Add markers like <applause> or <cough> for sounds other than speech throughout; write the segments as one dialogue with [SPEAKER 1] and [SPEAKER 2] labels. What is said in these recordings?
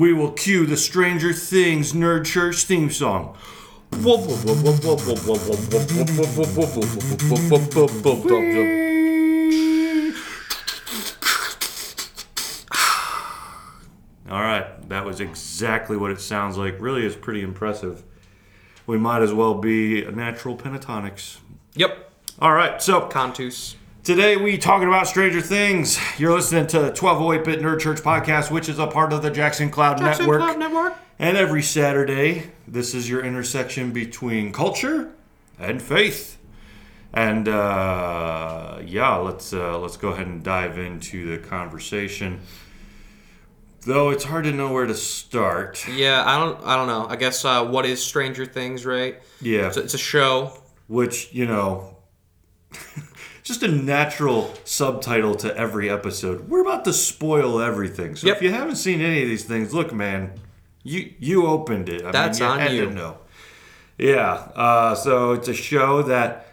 [SPEAKER 1] we will cue the Stranger Things Nerd Church theme song. All right, that was exactly what it sounds like. Really is pretty impressive. We might as well be natural Pentatonix.
[SPEAKER 2] Yep.
[SPEAKER 1] All right, so
[SPEAKER 2] Contus.
[SPEAKER 1] Today we talking about Stranger Things. You're listening to 1208-bit Nerd Church podcast, which is a part of the Jackson Cloud Network.
[SPEAKER 2] Cloud Network.
[SPEAKER 1] And every Saturday, this is your intersection between culture and faith. And uh, yeah, let's uh, let's go ahead and dive into the conversation. Though it's hard to know where to start.
[SPEAKER 2] Yeah, I don't. I don't know. I guess uh, what is Stranger Things, right?
[SPEAKER 1] Yeah,
[SPEAKER 2] It's, it's a show.
[SPEAKER 1] which you know, <laughs> just a natural subtitle to every episode. We're about to spoil everything. So if you haven't seen any of these things, look, man, you you opened it. I
[SPEAKER 2] That's
[SPEAKER 1] mean,
[SPEAKER 2] on
[SPEAKER 1] had to
[SPEAKER 2] you.
[SPEAKER 1] know. Yeah. Uh, so it's a show that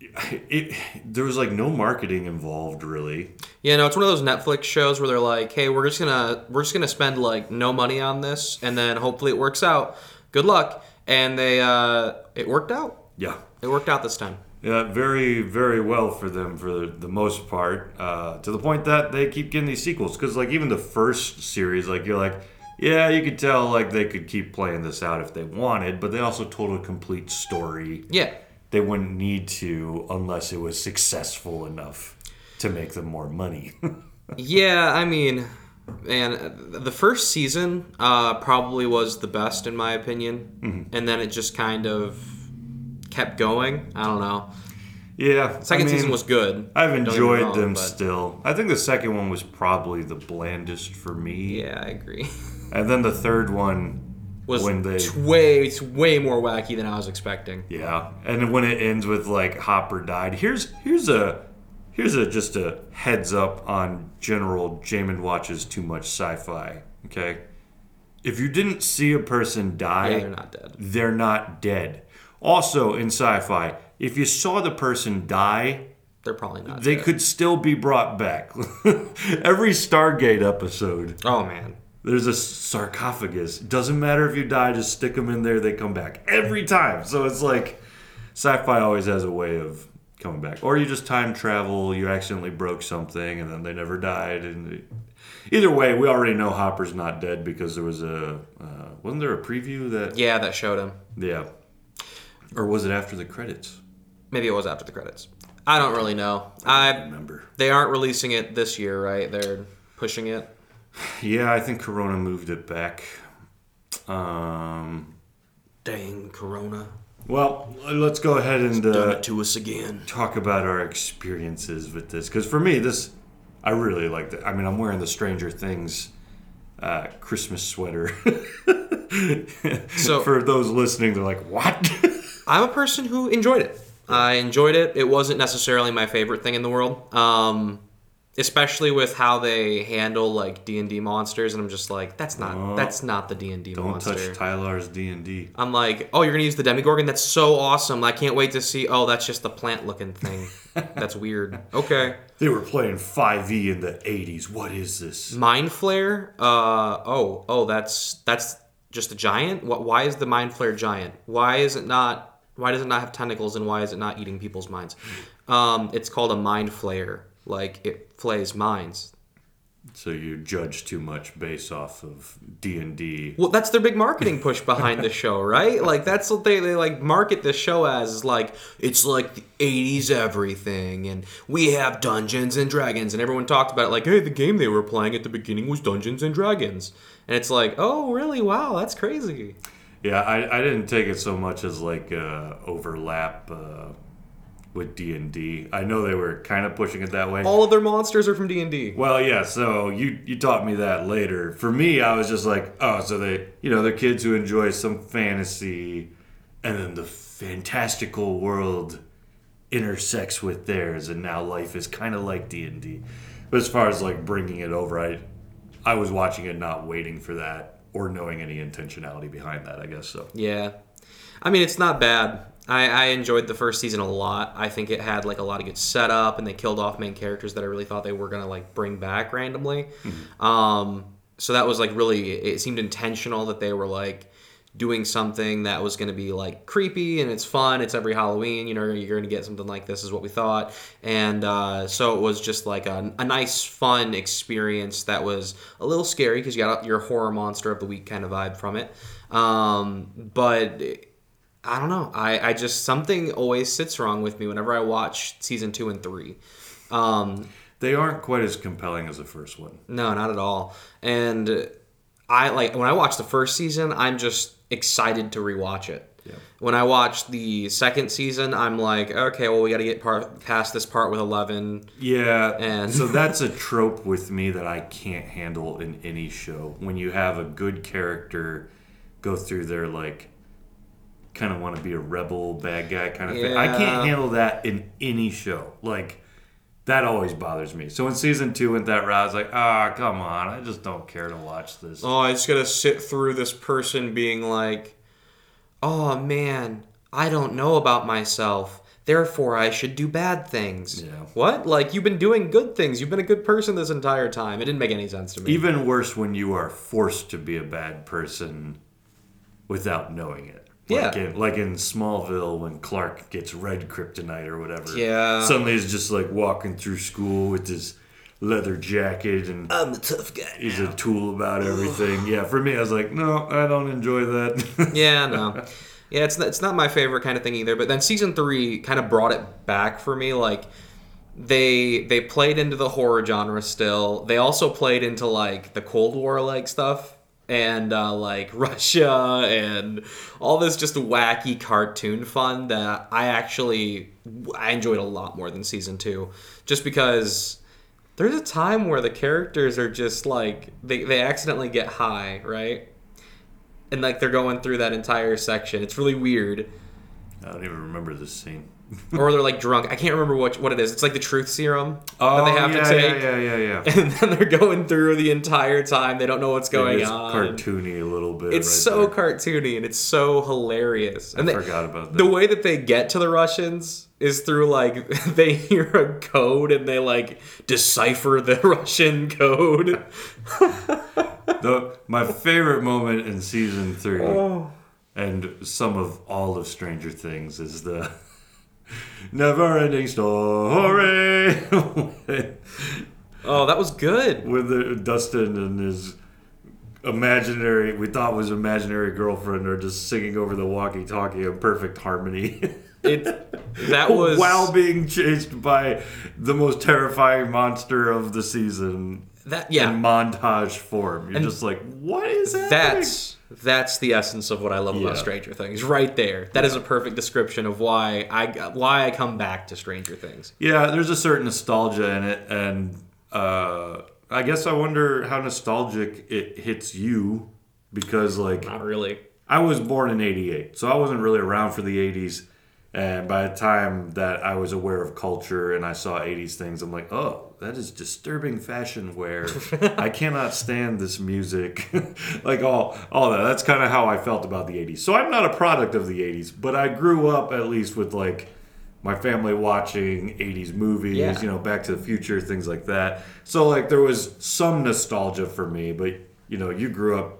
[SPEAKER 1] it there was like no marketing involved really.
[SPEAKER 2] Yeah, no, it's one of those Netflix shows where they're like, "Hey, we're just gonna we're just gonna spend like no money on this, and then hopefully it works out. Good luck." And they uh, it worked out.
[SPEAKER 1] Yeah.
[SPEAKER 2] It worked out this time.
[SPEAKER 1] Yeah, very, very well for them for the, the most part. Uh, to the point that they keep getting these sequels because, like, even the first series, like, you're like, yeah, you could tell like they could keep playing this out if they wanted, but they also told a complete story.
[SPEAKER 2] Yeah,
[SPEAKER 1] They wouldn't need to unless it was successful enough to make them more money. <laughs>
[SPEAKER 2] yeah. I mean, and the first season uh, probably was the best in my opinion, and then it just kind of kept going. I don't know.
[SPEAKER 1] yeah,
[SPEAKER 2] Second
[SPEAKER 1] I mean,
[SPEAKER 2] season was good.
[SPEAKER 1] I've
[SPEAKER 2] don't get me
[SPEAKER 1] enjoyed
[SPEAKER 2] wrong,
[SPEAKER 1] them
[SPEAKER 2] but-
[SPEAKER 1] still. I think the second one was probably the blandest for me,
[SPEAKER 2] Yeah, I agree. <laughs>
[SPEAKER 1] and then the third one
[SPEAKER 2] Was
[SPEAKER 1] when they
[SPEAKER 2] way it's way more wacky than I was expecting.
[SPEAKER 1] Yeah, and when it ends with like Hopper died, here's here's a here's a just a heads up on general Jamin watches too much sci-fi. Okay, if you didn't see a person die,
[SPEAKER 2] Yeah, they're not dead.
[SPEAKER 1] they're not dead. Also in sci-fi, if you saw the person die,
[SPEAKER 2] They're probably not.
[SPEAKER 1] they
[SPEAKER 2] dead.
[SPEAKER 1] could still be brought back. <laughs> Every Stargate episode,
[SPEAKER 2] Oh man.
[SPEAKER 1] there's a sarcophagus. Doesn't matter if you die, just stick them in there, they come back every time. So it's like sci-fi always has a way of coming back. Or you just time travel, you accidentally broke something, and then they never died. And either way, we already know Hopper's not dead because there was a uh, wasn't there a preview that
[SPEAKER 2] Yeah, that showed him.
[SPEAKER 1] yeah, or was it after the credits?
[SPEAKER 2] Maybe it was after the credits. I don't really know. I
[SPEAKER 1] Remember?
[SPEAKER 2] they aren't releasing it this year, right? They're pushing it.
[SPEAKER 1] Yeah, I think Corona moved it back. Um,
[SPEAKER 2] Dang, Corona.
[SPEAKER 1] well, let's go ahead and
[SPEAKER 2] Done
[SPEAKER 1] uh,
[SPEAKER 2] it to us again.
[SPEAKER 1] talk about our experiences with this because for me this i really like it i mean i'm wearing the stranger things uh, christmas sweater <laughs>
[SPEAKER 2] So-
[SPEAKER 1] for those listening they're like what <laughs>
[SPEAKER 2] I'm a person who enjoyed it. I enjoyed it. It wasn't necessarily my favorite thing in the world. Um especially with how they handle like D&D monsters and I'm just like that's not
[SPEAKER 1] Oh.
[SPEAKER 2] that's not the D&D
[SPEAKER 1] don't
[SPEAKER 2] monster.
[SPEAKER 1] touch tyler's d&d
[SPEAKER 2] I'm like, oh, you're gonna use the Demogorgon? That's so awesome! I can't wait to see. Oh, that's just the plant-looking thing. <laughs> that's weird. Okay,
[SPEAKER 1] they were playing 5e in the 80s what is this
[SPEAKER 2] Mind Flayer. Uh, oh, oh, that's that's just a giant. What? Why is the Mind Flayer giant? Why is it not? Why does it not have tentacles? And why is it not eating people's minds? Um, it's called a Mind Flayer. Like it flays minds.
[SPEAKER 1] so you judge too much based off of d&d
[SPEAKER 2] Well, that's their big marketing push behind the show, right? <laughs> Like that's what they, they like market this show as is like it's like the 80s everything and we have Dungeons and Dragons and everyone talked about it like, "Hey, the game they were playing at the beginning was Dungeons and Dragons." And it's like, "Oh, really? Wow, that's crazy."
[SPEAKER 1] Yeah I, I didn't take it so much as like uh, overlap uh, with d&d i know they were kind of pushing it that way
[SPEAKER 2] All of their monsters are from D&D.
[SPEAKER 1] Well, yeah. So you you taught me that later. For me, I was just like, oh, so they, you know, they're kids who enjoy some fantasy, and then the fantastical world intersects with theirs, and now life is kind of like D and D. But as far as like bringing it over, I I was watching it, not waiting for that or knowing any intentionality behind that. I guess so.
[SPEAKER 2] Yeah. I mean, it's not bad. I, I enjoyed the first season a lot. I think it had like a lot of good setup, and they killed off main characters that I really thought they were gonna like bring back randomly. Um, so that was like really it seemed intentional that they were like doing something that was going to be like creepy and it's fun it's every halloween you know you're going to get something like this is what we thought and uh, so it was just like a, a nice fun experience that was a little scary because you got your horror monster of the week kind of vibe from it um, but i don't know I, I just something always sits wrong with me whenever i watch season two and three um,
[SPEAKER 1] They aren't quite as compelling as the first one.
[SPEAKER 2] no, not at all. And I like when I watch the first season, I'm just excited to rewatch it.
[SPEAKER 1] Yeah.
[SPEAKER 2] When I watch the second season, I'm like, okay, well, we got to get part, past this part with Eleven.
[SPEAKER 1] Yeah,
[SPEAKER 2] And-
[SPEAKER 1] so <laughs> that's a trope with me that I can't handle in any show. When you have a good character go through their like kind of want to be a rebel bad guy kind of thing. I can't handle that in any show. Like that always bothers me. So when season two went that route, I was like, ah, come on, I just don't care to watch this.
[SPEAKER 2] Oh, I just got to sit through this person being like, oh man, I don't know about myself. Therefore, I should do bad things.
[SPEAKER 1] Yeah.
[SPEAKER 2] What? Like you've been doing good things. You've been a good person this entire time. It didn't make any sense to me.
[SPEAKER 1] Even worse when you are forced to be a bad person without knowing it. Like
[SPEAKER 2] Yeah.
[SPEAKER 1] in, like in Smallville when Clark gets red kryptonite or whatever.
[SPEAKER 2] Yeah.
[SPEAKER 1] Suddenly he's just like walking through school with his leather jacket and
[SPEAKER 2] I'm the tough guy.
[SPEAKER 1] he's a tool about everything. yeah, for me, I was like, no, I don't enjoy that. <laughs>
[SPEAKER 2] yeah, no. Yeah, it's not, it's not my favorite kind of thing either. But then season three kind of brought it back for me. Like they they played into the horror genre still. They also played into like the Cold War like stuff and uh, like <laughs> Russia and all this just wacky cartoon fun that I actually I enjoyed a lot more than season two, just because. There's a time where the characters are just like they, they accidentally get high, right? and like they're going through that entire section. It's really weird.
[SPEAKER 1] I don't even remember this scene. <laughs>
[SPEAKER 2] Or they're like drunk. I can't remember what what it is. It's like the truth serum
[SPEAKER 1] Oh,
[SPEAKER 2] that they oh, have
[SPEAKER 1] yeah,
[SPEAKER 2] to take.
[SPEAKER 1] yeah, yeah, yeah, yeah. <laughs>
[SPEAKER 2] And then they're going through the entire time. They don't know what's going on.
[SPEAKER 1] it's
[SPEAKER 2] on.
[SPEAKER 1] cartoony a little bit.
[SPEAKER 2] It's
[SPEAKER 1] right
[SPEAKER 2] so
[SPEAKER 1] there.
[SPEAKER 2] cartoony and it's so hilarious. And
[SPEAKER 1] I
[SPEAKER 2] they,
[SPEAKER 1] forgot about that.
[SPEAKER 2] the way that they get to the Russians is through like <laughs> they hear a code and they like decipher the Russian code.
[SPEAKER 1] the, my favorite moment in season three
[SPEAKER 2] Oh.
[SPEAKER 1] and some of all of Stranger Things is the never ending story
[SPEAKER 2] Oh, that was good.
[SPEAKER 1] with the, Dustin and his imaginary, we thought was imaginary girlfriend are just singing over the walkie talkie in perfect harmony.
[SPEAKER 2] It that <laughs> was
[SPEAKER 1] While being chased by the most terrifying monster of the season
[SPEAKER 2] that yeah.
[SPEAKER 1] in montage form. You're
[SPEAKER 2] And
[SPEAKER 1] just like, what is happening?
[SPEAKER 2] That's that's the essence of what I love about Stranger Things, right there. That is a perfect description of why I why I come back to Stranger Things.
[SPEAKER 1] Yeah, there's a certain nostalgia in it, and uh, I guess I wonder how nostalgic it hits you because, like,
[SPEAKER 2] Not really.
[SPEAKER 1] I was born in '88, so I wasn't really around for the '80s. And by the time that I was aware of culture and I saw '80s things, I'm like, oh, that is disturbing fashion wear. <laughs> I cannot stand this music, <laughs> like all all that. That's kind of how I felt about the '80s. So I'm not a product of the '80s, but I grew up at least with like my family watching 80s movies,
[SPEAKER 2] Yeah.
[SPEAKER 1] you know, Back to the Future, things like that. So like there was some nostalgia for me, but you know, you grew up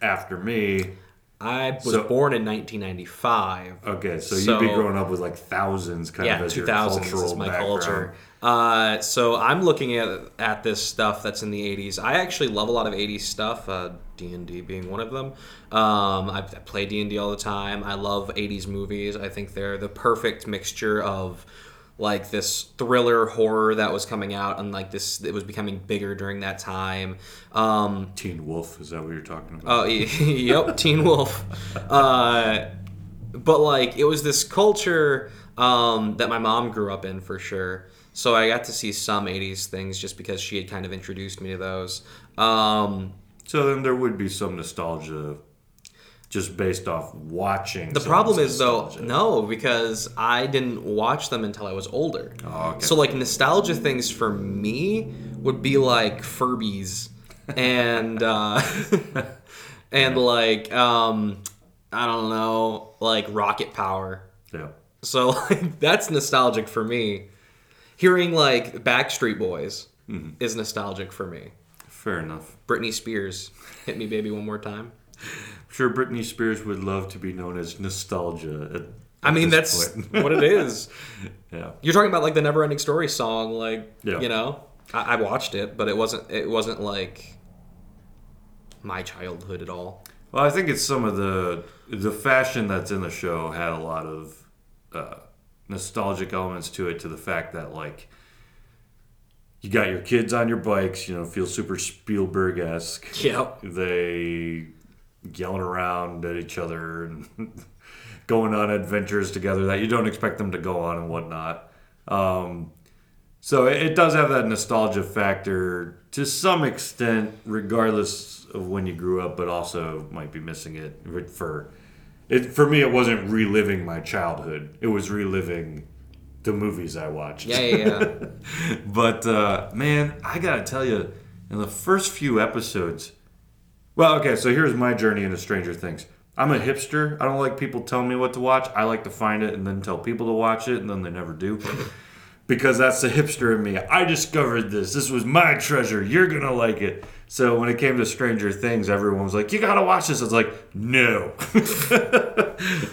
[SPEAKER 1] after me.
[SPEAKER 2] I was
[SPEAKER 1] So-
[SPEAKER 2] born in 1995.
[SPEAKER 1] Okay, so,
[SPEAKER 2] So-
[SPEAKER 1] you'd be growing up with like thousands kind
[SPEAKER 2] yeah,
[SPEAKER 1] of as
[SPEAKER 2] 2000s
[SPEAKER 1] your cultural
[SPEAKER 2] is my
[SPEAKER 1] background.
[SPEAKER 2] culture. Uh, so I'm looking at at this stuff that's in the 80s. I actually love a lot of 80s stuff. Uh, D&D being one of them. Um, I, I play D&D all the time. I love 80s movies. I think they're the perfect mixture of like this thriller horror that was coming out and like this it was becoming bigger during that time. Um,
[SPEAKER 1] Teen Wolf, is that what you're talking about?
[SPEAKER 2] Oh, <laughs> yep, Teen Wolf. Uh, but like, it was this culture um, that my mom grew up in for sure. So I got to see some '80s things just because she had kind of introduced me to those. Um,
[SPEAKER 1] so then there would be some nostalgia just based off watching.
[SPEAKER 2] the problem is though, no, because I didn't watch them until I was older.
[SPEAKER 1] Oh, okay.
[SPEAKER 2] So like nostalgia things for me would be like Furbies and uh, <laughs> and like um, I don't know, like Rocket Power.
[SPEAKER 1] yeah.
[SPEAKER 2] So <laughs> like that's nostalgic for me. Hearing like Backstreet Boys
[SPEAKER 1] Mm-hmm.
[SPEAKER 2] is nostalgic for me.
[SPEAKER 1] Fair enough.
[SPEAKER 2] Britney Spears, "Hit Me, Baby, One More Time."
[SPEAKER 1] Sure Britney Spears would love to be known as nostalgia. At,
[SPEAKER 2] I
[SPEAKER 1] at
[SPEAKER 2] mean, that's <laughs> what it is. <laughs>
[SPEAKER 1] yeah.
[SPEAKER 2] You're talking about like the Never Ending Story song, like
[SPEAKER 1] Yeah.
[SPEAKER 2] you know. I, I watched it, but it wasn't. It wasn't like my childhood at all.
[SPEAKER 1] Well, I think it's some of the the fashion that's in the show had a lot of uh, nostalgic elements to it. To the fact that like you got your kids on your bikes, you know, feel super Spielberg esque.
[SPEAKER 2] Yep.
[SPEAKER 1] They yelling around at each other and <laughs> going on adventures together that you don't expect them to go on and whatnot. Um, so it, does have that nostalgia factor to some extent, regardless of when you grew up, but also might be missing it for it. For me, it wasn't reliving my childhood; it was reliving the movies I watched.
[SPEAKER 2] Yeah, yeah, yeah. <laughs>
[SPEAKER 1] but uh, man, I gotta tell you, in the first few episodes, well, okay, so here's my journey into Stranger Things. I'm a hipster. I don't like people telling me what to watch. I like to find it and then tell people to watch it, and then they never do. <laughs> because that's the hipster in me. I discovered this. This was my treasure. You're gonna like it. So when it came to Stranger Things, everyone was like, "You gotta watch this." I was like, "No, <laughs>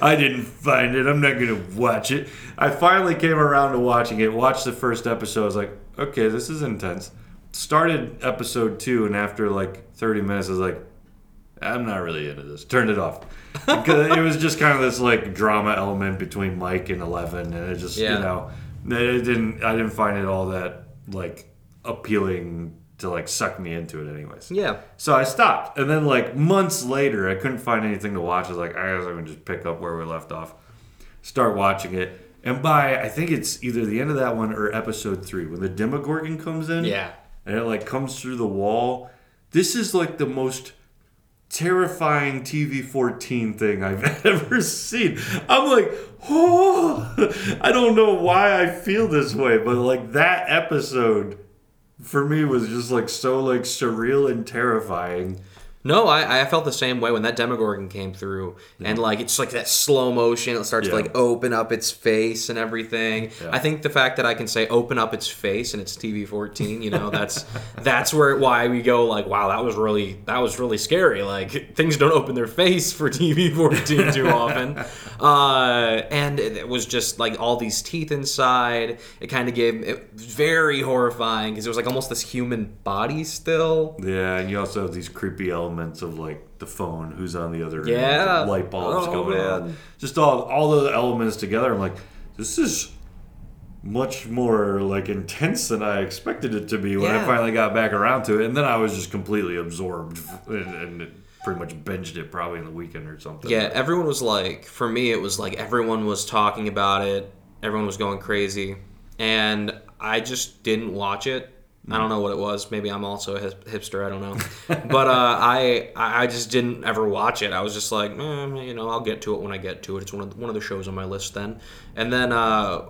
[SPEAKER 1] I didn't find it. I'm not gonna watch it." I finally came around to watching it. Watched the first episode. I was like, "Okay, this is intense." Started episode two, and after like 30 minutes, I was like, "I'm not really into this." Turned it off because it was just kind of this like drama element between Mike and Eleven, and it just
[SPEAKER 2] Yeah.
[SPEAKER 1] you know, it didn't. I didn't find it all that like appealing to like suck me into it, anyways.
[SPEAKER 2] Yeah.
[SPEAKER 1] So I stopped, and then like months later, I couldn't find anything to watch. I was like, I guess I'm gonna just pick up where we left off, start watching it, and by I think it's either the end of that one or episode three when the Demogorgon comes in,
[SPEAKER 2] Yeah.
[SPEAKER 1] and it like comes through the wall. This is like the most terrifying TV 14 thing I've <laughs> ever seen. I'm like, oh, I don't know why I feel this way, but like that episode for me was just like so like surreal and terrifying.
[SPEAKER 2] No, I, I felt the same way when that Demogorgon came through, and like it's like that slow motion. It starts to like open up its face and everything.
[SPEAKER 1] Yeah.
[SPEAKER 2] I think the fact that I can say open up its face and it's TV fourteen, you know, that's <laughs> that's where why we go like, wow, that was really that was really scary. Like things don't open their face for TV fourteen too <laughs> often, uh, and it, it was just like all these teeth inside. It kind of gave it very horrifying because it was like almost this human body still.
[SPEAKER 1] Yeah, and you also have these creepy elements of like the phone, who's on the other end,
[SPEAKER 2] Yeah.
[SPEAKER 1] light bulbs
[SPEAKER 2] Oh,
[SPEAKER 1] going
[SPEAKER 2] man.
[SPEAKER 1] on, just all all the elements together. I'm like, this is much more like intense than I expected it to be when I finally got back around to it, and then I was just completely absorbed and, and pretty much binged it probably in the weekend or something.
[SPEAKER 2] Yeah, everyone was like, for me, it was like everyone was talking about it. Everyone was going crazy. And I just didn't watch it. I don't know what it was. Maybe I'm also a hipster. I don't know. <laughs> but uh, I I just didn't ever watch it. I was just like, eh, you know, I'll get to it when I get to it. It's one of the, one of the shows on my list then. And then uh,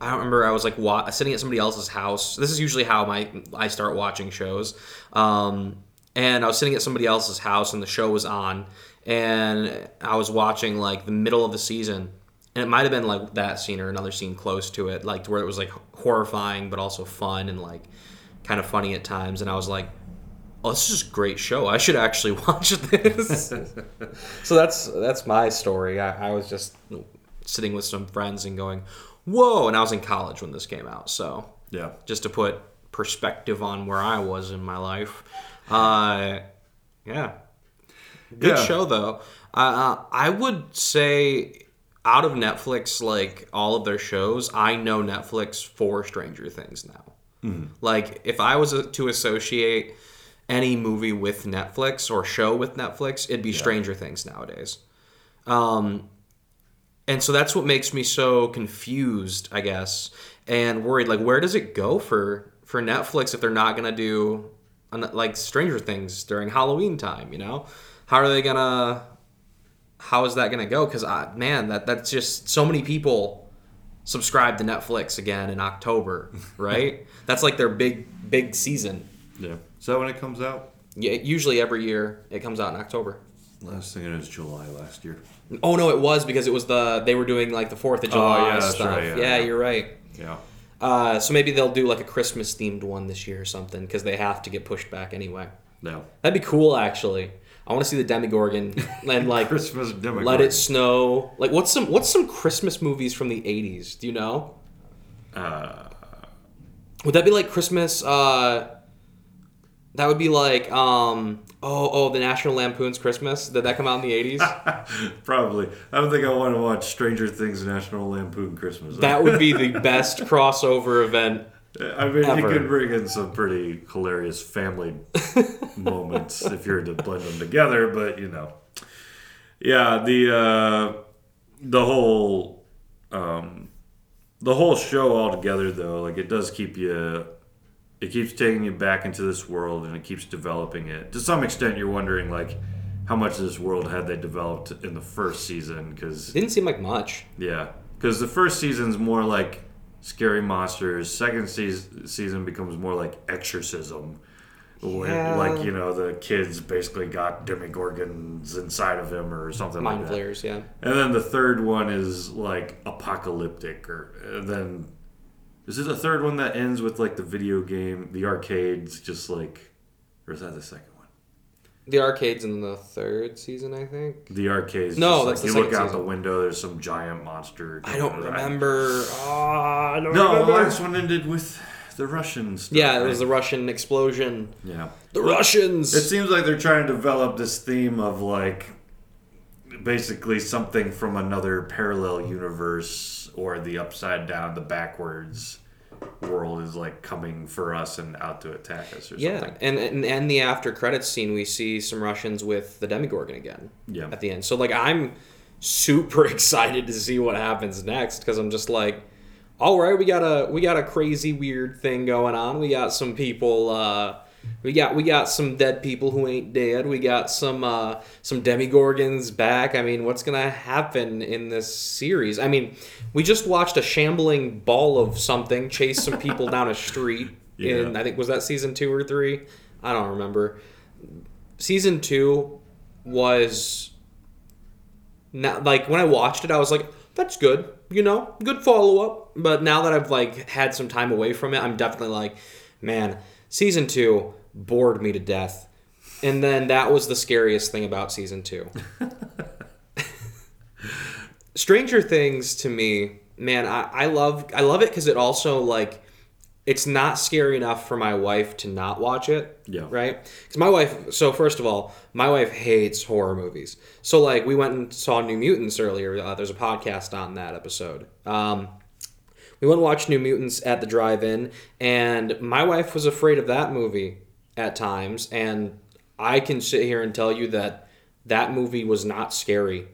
[SPEAKER 2] I remember. I was like wa- sitting at somebody else's house. This is usually how my I start watching shows. Um, and I was sitting at somebody else's house, and the show was on, and I was watching like the middle of the season, and it might have been like that scene or another scene close to it, like where it was like horrifying but also fun and like kind of funny at times. And I was like, "Oh, this is a great show. I should actually <laughs> watch this." <laughs> so that's that's my story. I, I was just sitting with some friends and going, "Whoa!" And I was in college when this came out, so
[SPEAKER 1] yeah.
[SPEAKER 2] just to put perspective on where I was in my life. Uh, yeah, good
[SPEAKER 1] Yeah.
[SPEAKER 2] show though. Uh, I would say out of Netflix, like all of their shows, I know Netflix for Stranger Things now. Like if I was to associate any movie with Netflix or show with Netflix, it'd be Stranger Things nowadays. Um, and so that's what makes me so confused, I guess, and worried. Like, where does it go for for Netflix if they're not gonna do like Stranger Things during Halloween time? You know, how are they gonna? How is that gonna go? Because man, that that's just so many people subscribe to Netflix again in October, <laughs> right? that's like their big big season.
[SPEAKER 1] Yeah. Is that when it comes out?
[SPEAKER 2] Yeah, usually every year it comes out in October.
[SPEAKER 1] Last thing it was July last year.
[SPEAKER 2] Oh no, it was because it was the they were doing like the Fourth of July
[SPEAKER 1] Oh, yeah,
[SPEAKER 2] stuff.
[SPEAKER 1] right, yeah,
[SPEAKER 2] yeah,
[SPEAKER 1] yeah.
[SPEAKER 2] you're right.
[SPEAKER 1] Yeah.
[SPEAKER 2] Uh, so maybe they'll do like a Christmas themed one this year or something because they have to get pushed back anyway.
[SPEAKER 1] No.
[SPEAKER 2] That'd be cool, actually. I want to see the Demogorgon <laughs> and like
[SPEAKER 1] Christmas Demogorgon.
[SPEAKER 2] let it snow. Like what's some what's some Christmas movies from the '80s? Do you know?
[SPEAKER 1] Uh,
[SPEAKER 2] Would that be like Christmas? Uh, that would be like um oh oh the National Lampoon's Christmas. Did that come out in the '80s? <laughs>
[SPEAKER 1] probably. I don't think I want to watch Stranger Things National Lampoon Christmas.
[SPEAKER 2] that would be the <laughs> best crossover event.
[SPEAKER 1] I mean,
[SPEAKER 2] ever.
[SPEAKER 1] you could bring in some pretty hilarious family <laughs> moments if you're to blend them together, but you know, yeah, the uh, the whole um, the whole show altogether, though, like it does keep you. It keeps taking you back into this world, and it keeps developing it. To some extent, you're wondering like how much of this world had they developed in the first season, because
[SPEAKER 2] Didn't seem like much.
[SPEAKER 1] yeah, because the first season's more like scary monsters. Second season season becomes more like exorcism,
[SPEAKER 2] Yeah.
[SPEAKER 1] like you know the kids basically got demogorgons inside of him or something
[SPEAKER 2] Mind
[SPEAKER 1] like that.
[SPEAKER 2] flayers, yeah.
[SPEAKER 1] And then the third one is like apocalyptic, or and then is it the third one that ends with like the video game, the arcades, just like, or is that the second?
[SPEAKER 2] The arcades in the third season, I think.
[SPEAKER 1] The arcades.
[SPEAKER 2] No, that's
[SPEAKER 1] like,
[SPEAKER 2] the
[SPEAKER 1] you look out the window. There's some giant monster.
[SPEAKER 2] I don't remember. Oh, I don't
[SPEAKER 1] No, the last one ended with the Russians.
[SPEAKER 2] Yeah, it was the Russian explosion.
[SPEAKER 1] yeah.
[SPEAKER 2] The Russians.
[SPEAKER 1] It seems like they're trying to develop this theme of like basically something from another parallel universe or the upside down, the backwards world is like coming for us and out to attack us or
[SPEAKER 2] yeah,
[SPEAKER 1] something.
[SPEAKER 2] and, and and the after credits scene, we see some Russians with the Demogorgon again
[SPEAKER 1] Yeah.
[SPEAKER 2] at the end. So like, I'm super <laughs> excited to see what happens next because I'm just like, all right, we got a we got a crazy weird thing going on. We got some people. Uh, we got we got some dead people who ain't dead. We got some uh, some demogorgons back. I mean, what's gonna happen in this series? I mean, we just watched a shambling ball of something chase some people down a street. <laughs> In
[SPEAKER 1] Yeah.
[SPEAKER 2] I think was that season two or three. I don't remember. Season two was not like when I watched it, I was like, "That's good," you know, good follow up. But now that I've like had some time away from it, I'm definitely like, man, season two bored me to death. And then that was the scariest thing about season two. <laughs> Stranger Things to me, man, I, I love I love it because it also like it's not scary enough for my wife to not watch it.
[SPEAKER 1] Yeah.
[SPEAKER 2] Right? Because my wife, so first of all, my wife hates horror movies. So, like, we went and saw New Mutants earlier. Uh, there's a podcast on that episode. Um, we went and watched New Mutants at the drive in, and my wife was afraid of that movie at times. And I can sit here and tell you that that movie was not scary.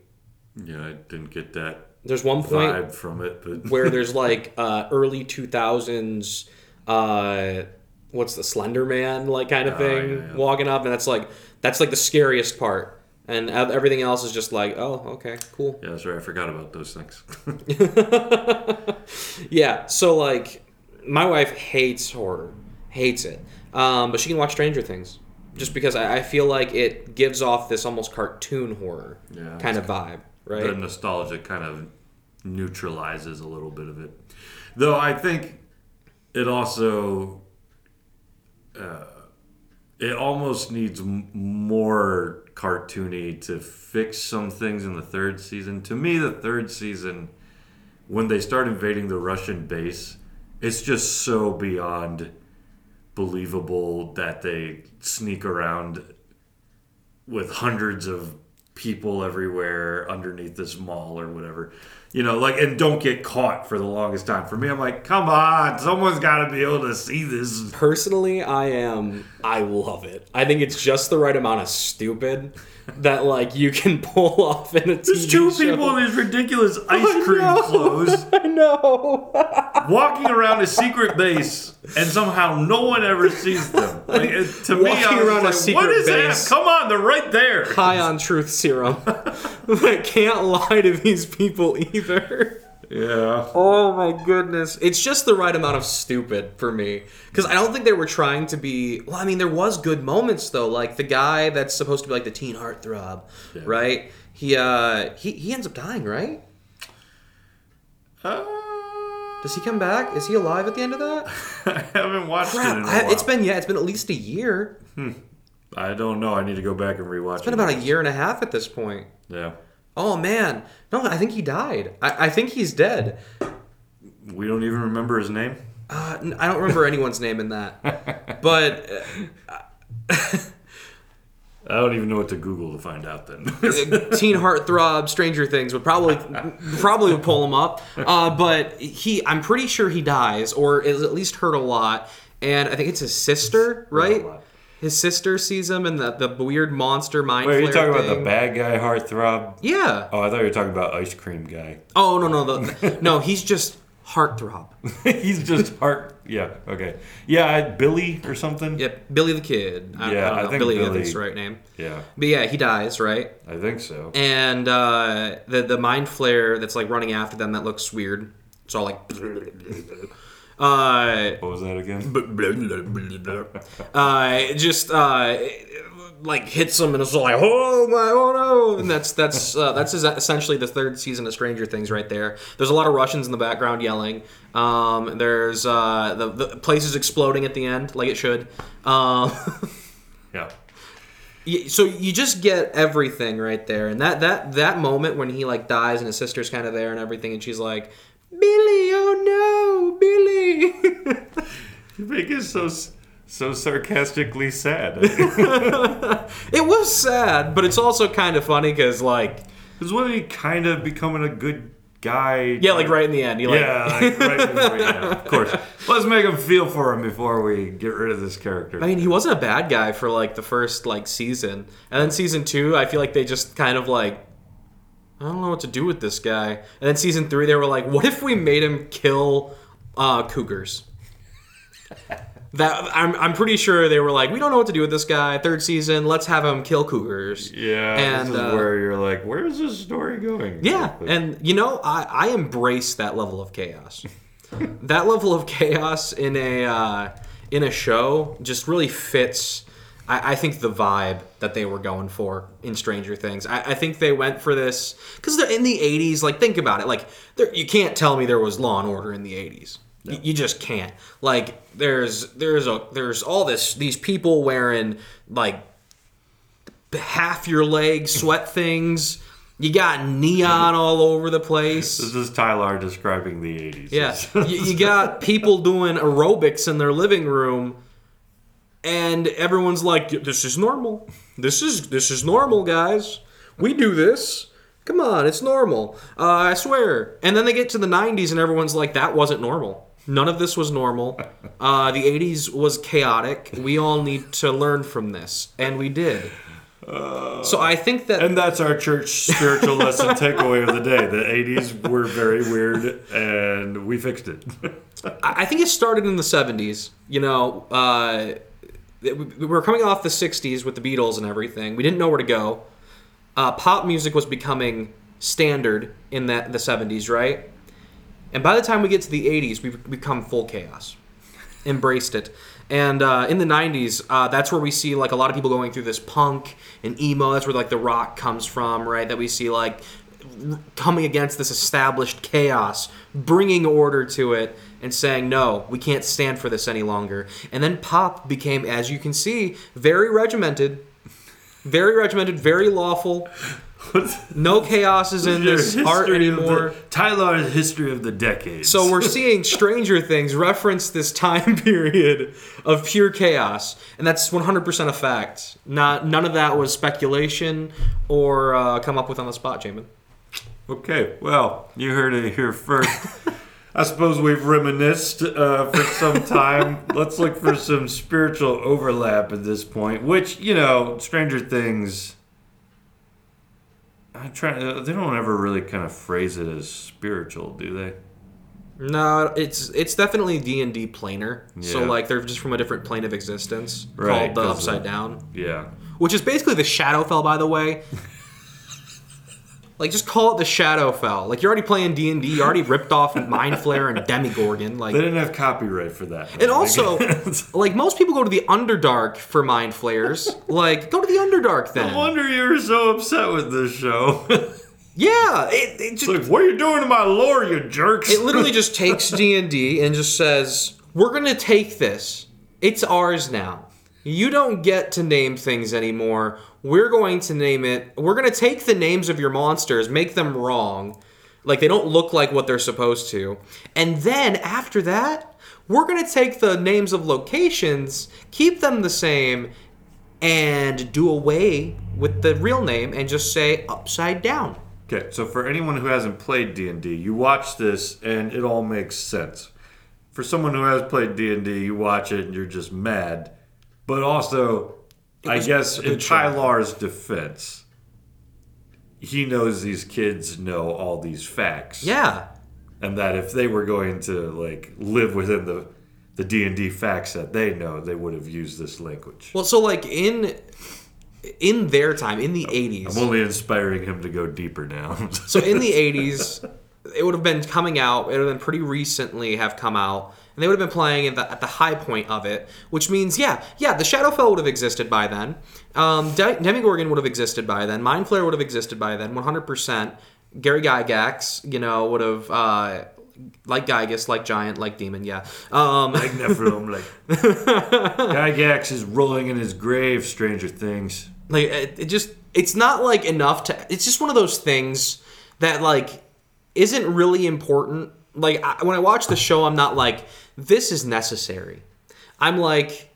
[SPEAKER 1] Yeah, I didn't get that
[SPEAKER 2] There's one point
[SPEAKER 1] from it, but <laughs>
[SPEAKER 2] where there's like uh, early 2000s uh what's the slender man like kind of
[SPEAKER 1] Oh,
[SPEAKER 2] thing
[SPEAKER 1] yeah, yeah.
[SPEAKER 2] walking up and that's like that's like the scariest part and everything else is just like oh okay cool
[SPEAKER 1] yeah, that's right. I forgot about those things. <laughs> <laughs>
[SPEAKER 2] yeah so like my wife hates horror hates it um, but she can watch stranger things just because I, I feel like it gives off this almost cartoon horror
[SPEAKER 1] Yeah,
[SPEAKER 2] kind of vibe right
[SPEAKER 1] the nostalgia kind of neutralizes a little bit of it. Though I think it also uh, it almost needs m- more cartoony to fix some things in the third season. To me, the third season, when they start invading the Russian base, it's just so beyond believable that they sneak around with hundreds of people everywhere underneath this mall or whatever. You know, like, and don't get caught for the longest time. For me, I'm like, come on, someone's got to be able to see this.
[SPEAKER 2] Personally, I am. I love it. I think it's just the right amount of stupid that like you can <laughs> pull off in a TV
[SPEAKER 1] There's two
[SPEAKER 2] show.
[SPEAKER 1] people in these ridiculous ice cream
[SPEAKER 2] know. <laughs>
[SPEAKER 1] clothes
[SPEAKER 2] I know. <laughs>
[SPEAKER 1] walking around a secret base, and somehow no one ever sees them. Like, to me,
[SPEAKER 2] Walking
[SPEAKER 1] I
[SPEAKER 2] around a
[SPEAKER 1] like,
[SPEAKER 2] secret
[SPEAKER 1] what is
[SPEAKER 2] base.
[SPEAKER 1] that? Come on, they're right there.
[SPEAKER 2] High on truth serum. I can't lie to these people either.
[SPEAKER 1] Yeah.
[SPEAKER 2] Oh my goodness. It's just the right amount of stupid for me. Because I don't think they were trying to be. Well, I mean, there was good moments though. Like the guy that's supposed to be like the teen heartthrob,
[SPEAKER 1] Yeah.
[SPEAKER 2] right? He uh he, he ends up dying, right?
[SPEAKER 1] Uh,
[SPEAKER 2] Does he come back? Is he alive at the end of that? <laughs>
[SPEAKER 1] I haven't watched it in a
[SPEAKER 2] Crap,
[SPEAKER 1] while.
[SPEAKER 2] I, it's been yeah, it's been at least a year.
[SPEAKER 1] I don't know. I need to go back and rewatch
[SPEAKER 2] It's been about a year and a half at this point.
[SPEAKER 1] Yeah.
[SPEAKER 2] Oh man, no, I think he died. I, I think he's dead.
[SPEAKER 1] We don't even remember his name.
[SPEAKER 2] Uh, I don't remember anyone's name in that, <laughs> but uh,
[SPEAKER 1] I don't even know what to Google to find out then. <laughs>
[SPEAKER 2] Teen Heartthrob, Stranger Things would probably probably would pull him up. Uh, but he, I'm pretty sure he dies or is at least hurt a lot. And I think it's his sister, right? His sister sees him and the, the weird monster mind.
[SPEAKER 1] Wait, are you talking about the bad guy heartthrob?
[SPEAKER 2] Yeah.
[SPEAKER 1] Oh, I thought you were talking about ice cream guy.
[SPEAKER 2] Oh no no the, <laughs> no he's just heartthrob. <laughs>
[SPEAKER 1] He's just heart. Yeah. Okay. Yeah. I, Billy or something.
[SPEAKER 2] Yep, Billy the Kid. I,
[SPEAKER 1] Yeah,
[SPEAKER 2] I, don't
[SPEAKER 1] I think
[SPEAKER 2] Billy,
[SPEAKER 1] Billy-
[SPEAKER 2] think's the right name.
[SPEAKER 1] Yeah.
[SPEAKER 2] But yeah, he dies right.
[SPEAKER 1] I think so.
[SPEAKER 2] and uh, the the mind flayer that's like running after them that looks weird. It's all like, <laughs> uh,
[SPEAKER 1] What was that again?
[SPEAKER 2] uh, just uh, like hits them and it's like, oh my, oh no, and that's that's uh, that's essentially the third season of Stranger Things right there. There's a lot of Russians in the background yelling. Um, there's uh, the the place is exploding at the end like it should. Um, <laughs>
[SPEAKER 1] Yeah.
[SPEAKER 2] So you just get everything right there and that that that moment when he like dies and his sister's kind of there and everything and she's like billy oh no billy
[SPEAKER 1] You <laughs> make it so so sarcastically sad. <laughs>
[SPEAKER 2] it was sad but it's also kind of funny because like
[SPEAKER 1] Because wasn't he kind of becoming a good guy?
[SPEAKER 2] yeah like right in the end like
[SPEAKER 1] Yeah, like right before, yeah, of course. Let's make him feel for him before we get rid of this character.
[SPEAKER 2] I mean, he wasn't a bad guy for like the first like season, and then season two, I feel like they just kind of like, I don't know what to do with this guy. And then season three, they were like, what if we made him kill uh, cougars? That I'm, I'm pretty sure they were like, we don't know what to do with this guy. Third season, let's have him kill cougars.
[SPEAKER 1] yeah,
[SPEAKER 2] and,
[SPEAKER 1] this is
[SPEAKER 2] uh,
[SPEAKER 1] where you're like, where's this story going?
[SPEAKER 2] Yeah, and you know, I, I embrace that level of chaos. <laughs> that level of chaos in a uh, in a show just really fits. I, I think the vibe that they were going for in Stranger Things. I, I think they went for this because they're in the '80s. Like, think about it. Like, there, you can't tell me there was Law and Order in the '80s. You just can't. Like, there's there's a there's all this these people wearing like half your leg sweat <laughs> things. You got neon all over the place.
[SPEAKER 1] This is Tyler describing the 80s.
[SPEAKER 2] Yeah, <laughs> you, you got people doing aerobics in their living room, and everyone's like, "This is normal. This is this is normal, guys. We do this. Come on, it's normal. Uh, I swear." And then they get to the '90s, and everyone's like, "That wasn't normal. None of this was normal. <laughs> Uh, the '80s was chaotic. We all need to learn from this, and we did." so I think that
[SPEAKER 1] And that's our church spiritual <laughs> lesson takeaway of the day. The 80s were very weird, and we fixed it. <laughs>
[SPEAKER 2] I I think it started in the 70s. You know, uh, we were coming off the 60s with the Beatles and everything. We didn't know where to go. Uh, pop music was becoming standard in that the 70s, right? And by the time we get to the 80s, we've become full chaos. Embraced it. And uh, in the 90s, uh, that's where we see like a lot of people going through this punk and emo. That's where like the rock comes from, right? That we see like coming against this established chaos, bringing order to it, and saying, no, we can't stand for this any longer. And then pop became, as you can see, very regimented, very regimented, very lawful. No chaos is in this art
[SPEAKER 1] of the-
[SPEAKER 2] anymore.
[SPEAKER 1] Tyler's history of the decades.
[SPEAKER 2] So we're seeing Stranger Things reference this time <laughs> period of pure chaos, and that's 100% a fact. Not none of that was speculation or uh, come up with on the spot, Jamin.
[SPEAKER 1] Okay, well, you heard it here first. <laughs> I suppose we've reminisced uh, for some time. <laughs> Let's look for some spiritual overlap at this point, which, you know, Stranger Things. I try. uh, They don't ever really kind of phrase it as spiritual, do they?
[SPEAKER 2] No, it's it's definitely D and D planar. So like they're just from a different plane of existence
[SPEAKER 1] Right,
[SPEAKER 2] called the Upside
[SPEAKER 1] of-
[SPEAKER 2] Down,
[SPEAKER 1] Yeah.
[SPEAKER 2] which is basically the Shadowfell, by the way. Like just call it the Shadowfell. Like you're already playing D and D. You already ripped off Mind Flayer and Demogorgon. Like
[SPEAKER 1] They didn't have copyright for that.
[SPEAKER 2] And also, <laughs> like most people go to the Underdark for mind flayers. Like, go to the Underdark
[SPEAKER 1] no
[SPEAKER 2] then.
[SPEAKER 1] wonder you were so upset with this show. <laughs>
[SPEAKER 2] Yeah, it, it
[SPEAKER 1] It's
[SPEAKER 2] just
[SPEAKER 1] like, what are you doing to my lore, you jerks?
[SPEAKER 2] it literally just takes D and D and just says, "We're gonna take this. It's ours now. You don't get to name things anymore. We're going to name it. We're gonna take the names of your monsters, make them wrong, like they don't look like what they're supposed to, and then after that, we're gonna take the names of locations, keep them the same." And do away with the real name and just say upside down.
[SPEAKER 1] Okay, so for anyone who hasn't played D&D, you watch this and it all makes sense. For someone who has played D&D, you watch it and you're just mad. But also, I guess in. Tyler's defense, he knows these kids know all these facts.
[SPEAKER 2] Yeah.
[SPEAKER 1] And that if they were going to like live within the the D&D facts that they know, they would have used this language.
[SPEAKER 2] Well, so like in in their time, in the eighties,
[SPEAKER 1] I'm only inspiring him to go deeper now.
[SPEAKER 2] so in the <laughs> eighties, it would have been coming out. It would have been pretty recently have come out, and they would have been playing at the, at the high point of it. Which means, yeah, yeah, the Shadowfell would have existed by then. Um, De- Demogorgon would have existed by then. Mind Flayer would have existed by then. One hundred percent. Gary Gygax, you know, would have. Uh, like Gygas, like Giant, like Demon, yeah. Um,
[SPEAKER 1] like Nephilim, like <laughs> Gygax is rolling in his grave. Stranger Things.
[SPEAKER 2] Like it, it just it's not like enough to it's just one of those things that like isn't really important. Like I, when I watch the show I'm not like this is necessary. I'm like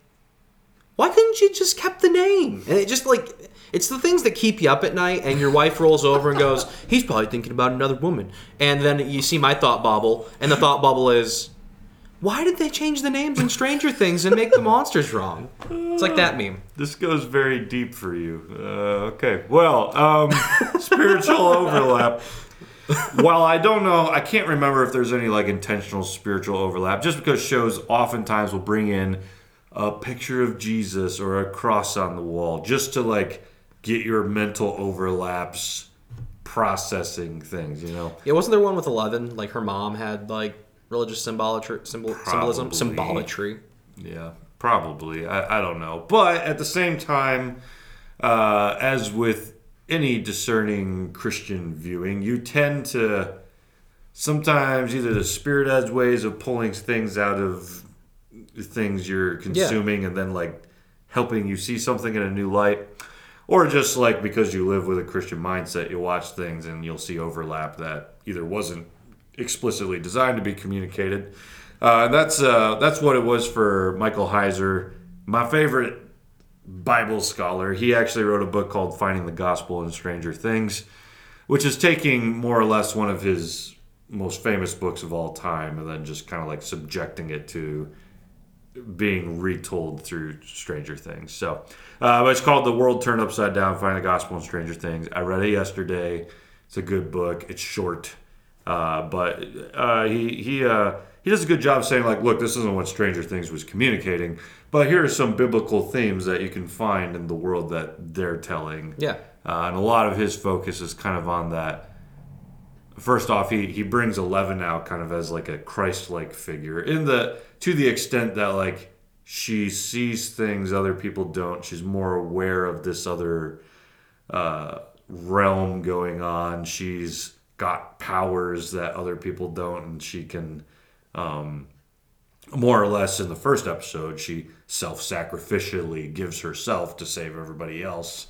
[SPEAKER 2] why couldn't you just kept the name? And it just like it's the things that keep you up at night and your wife rolls over and goes, "He's probably thinking about another woman." And then you see my thought bubble and the thought bubble is why did they change the names in Stranger Things and make the monsters wrong? It's like that meme.
[SPEAKER 1] This goes very deep for you. Uh, okay. Well, um, <laughs> spiritual overlap. While I don't know, I can't remember if there's any like intentional spiritual overlap. Just because shows oftentimes will bring in a picture of Jesus or a cross on the wall, just to like get your mental overlaps processing things. You know.
[SPEAKER 2] Yeah, wasn't there one with Eleven? Like her mom had like religious symbolatry, symbol, symbolism, symbolatry.
[SPEAKER 1] Yeah, probably. I, I don't know. But at the same time, uh, as with any discerning Christian viewing, you tend to sometimes either the spirit has ways of pulling things out of things you're consuming and then like helping you see something in a new light. Or just like because you live with a Christian mindset, you watch things and you'll see overlap that either wasn't explicitly designed to be communicated. Uh, that's uh, that's what it was for Michael Heiser, my favorite Bible scholar. He actually wrote a book called Finding the Gospel in Stranger Things, which is taking more or less one of his most famous books of all time and then just kind of like subjecting it to being retold through Stranger Things. So, uh, it's called The World Turned Upside Down: Find the Gospel in Stranger Things. I read it yesterday. It's a good book. It's short, uh, but uh, he he uh, he does a good job saying like, look, this isn't what Stranger Things was communicating, but here are some biblical themes that you can find in the world that they're telling.
[SPEAKER 2] Yeah.
[SPEAKER 1] Uh, and a lot of his focus is kind of on that. First off, he, he brings Eleven out kind of as like a Christ-like figure in the to the extent that like she sees things other people don't. She's more aware of this other uh, realm going on. She's got powers that other people don't, and she can um, more or less in the first episode she self-sacrificially gives herself to save everybody else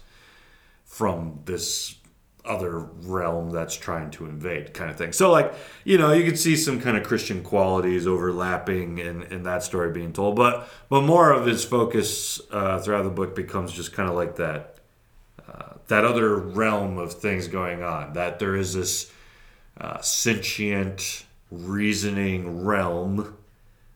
[SPEAKER 1] from this other realm that's trying to invade kind of thing. So like you know you could see some kind of christian qualities overlapping in, in that story being told but but more of his focus uh, throughout the book becomes just kind of like that uh, that other realm of things going on that there is this uh, sentient reasoning realm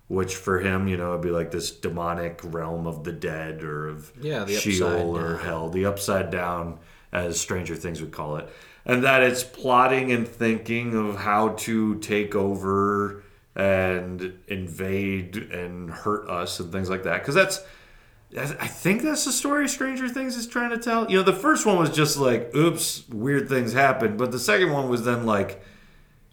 [SPEAKER 1] which for him, you know, it'd be like this demonic realm of the dead or of
[SPEAKER 2] Yeah, the
[SPEAKER 1] Sheol or
[SPEAKER 2] down.
[SPEAKER 1] hell, the upside down, as Stranger Things would call it, and that it's plotting and thinking of how to take over and invade and hurt us and things like that. Because that's, I think that's the story Stranger Things is trying to tell. You know, the first one was just like, oops, weird things happened, but the second one was then like,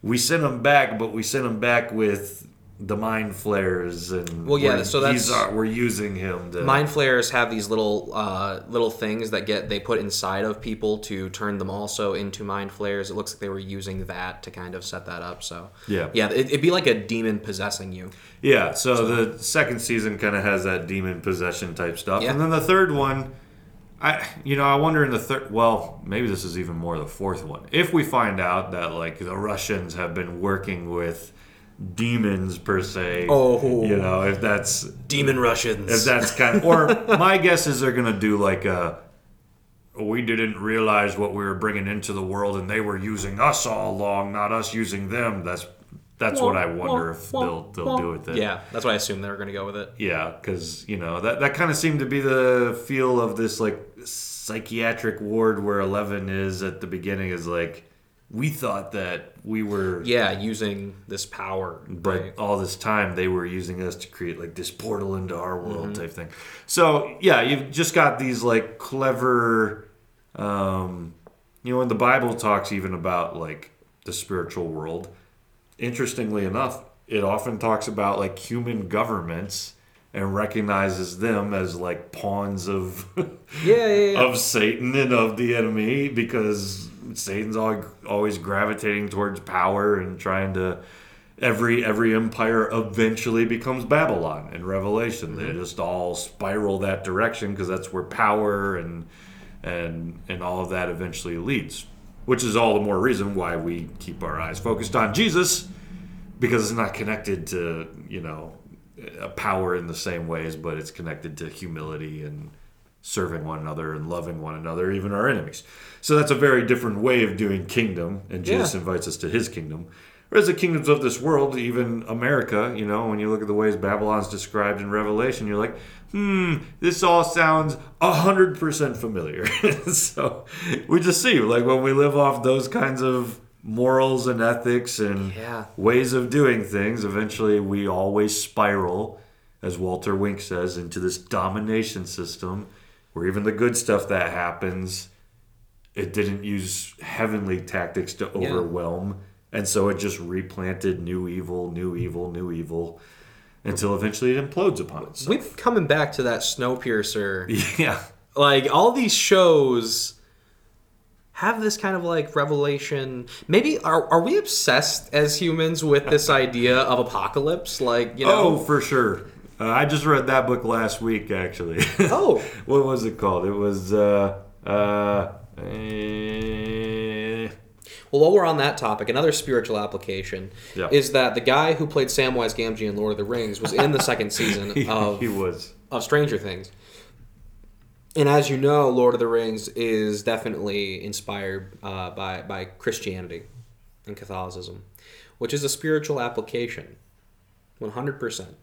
[SPEAKER 1] we sent them back, but we sent them back with the mind flayers and
[SPEAKER 2] Well, yeah,
[SPEAKER 1] we're-
[SPEAKER 2] so that's-
[SPEAKER 1] he's, uh, we're using him to
[SPEAKER 2] Mind flayers have these little uh, little things that get they put inside of people to turn them also into mind flayers. It looks like they were using that to kind of set that up. So
[SPEAKER 1] Yeah.
[SPEAKER 2] yeah, it, it'd be like a demon possessing you.
[SPEAKER 1] Yeah, so the second season kind of has that demon possession type stuff,
[SPEAKER 2] Yeah.
[SPEAKER 1] and then the third one, I you know I wonder in the third. Well, maybe this is even more the fourth one. If we find out that like the Russians have been working with demons per se,
[SPEAKER 2] Oh.
[SPEAKER 1] you know if that's
[SPEAKER 2] Demon Russians.
[SPEAKER 1] if that's kind of or <laughs> my guess is they're gonna do like a. We didn't realize what we were bringing into the world, and they were using us all along, not us using them. That's that's what I wonder if they'll they'll do with it.
[SPEAKER 2] yeah, that's what I assume they're going to go with it.
[SPEAKER 1] Yeah, because you know that that kind of seemed to be the feel of this like psychiatric ward where Eleven is at the beginning. Is like we thought that we were,
[SPEAKER 2] Yeah, using this power.
[SPEAKER 1] but
[SPEAKER 2] right?
[SPEAKER 1] all this time they were using us to create like this portal into our world
[SPEAKER 2] Mm-hmm.
[SPEAKER 1] type thing. So yeah, you've just got these like clever, um, you know, when the Bible talks even about like the spiritual world. Interestingly enough, it often talks about like human governments and recognizes them as like pawns of
[SPEAKER 2] yeah, yeah, yeah. <laughs>
[SPEAKER 1] of Satan and of the enemy because Satan's al- always gravitating towards power and trying to every every empire eventually becomes Babylon in Revelation. They mm-hmm. just all spiral that direction because that's where power and and and all of that eventually leads. Which is all the more reason why we keep our eyes focused on Jesus because it's not connected to, you know, a power in the same ways, but it's connected to humility and serving one another and loving one another, even our enemies. So that's a very different way of doing kingdom, and Jesus
[SPEAKER 2] Yeah.
[SPEAKER 1] invites us to his kingdom. Whereas the kingdoms of this world, even America, you know, when you look at the ways Babylon's described in Revelation, you're like, hmm, this all sounds 100% familiar. <laughs> so we just see, like, when we live off those kinds of morals and ethics and
[SPEAKER 2] Yeah.
[SPEAKER 1] ways of doing things, eventually we always spiral, as Walter Wink says, into this domination system where even the good stuff that happens, it didn't use heavenly tactics to
[SPEAKER 2] Yeah.
[SPEAKER 1] And so it just replanted new evil, new evil, new evil until eventually it implodes upon itself.
[SPEAKER 2] We've coming back to that Snowpiercer. <laughs>
[SPEAKER 1] Yeah.
[SPEAKER 2] like all these shows have this kind of like revelation maybe are, are we obsessed as humans with this <laughs> idea of apocalypse like you know.
[SPEAKER 1] Oh, for sure. Uh, I just read that book last week, actually. <laughs>
[SPEAKER 2] Oh.
[SPEAKER 1] what was it called? It was uh, uh, eh,
[SPEAKER 2] well while we're on that topic another spiritual application
[SPEAKER 1] Yeah.
[SPEAKER 2] is that the guy who played samwise gamgee in lord of the rings was in the second season <laughs>
[SPEAKER 1] he,
[SPEAKER 2] of
[SPEAKER 1] he was.
[SPEAKER 2] of Stranger Things. And as you know, Lord of the Rings is definitely inspired uh, by by Christianity and Catholicism, which is a spiritual application, one hundred percent.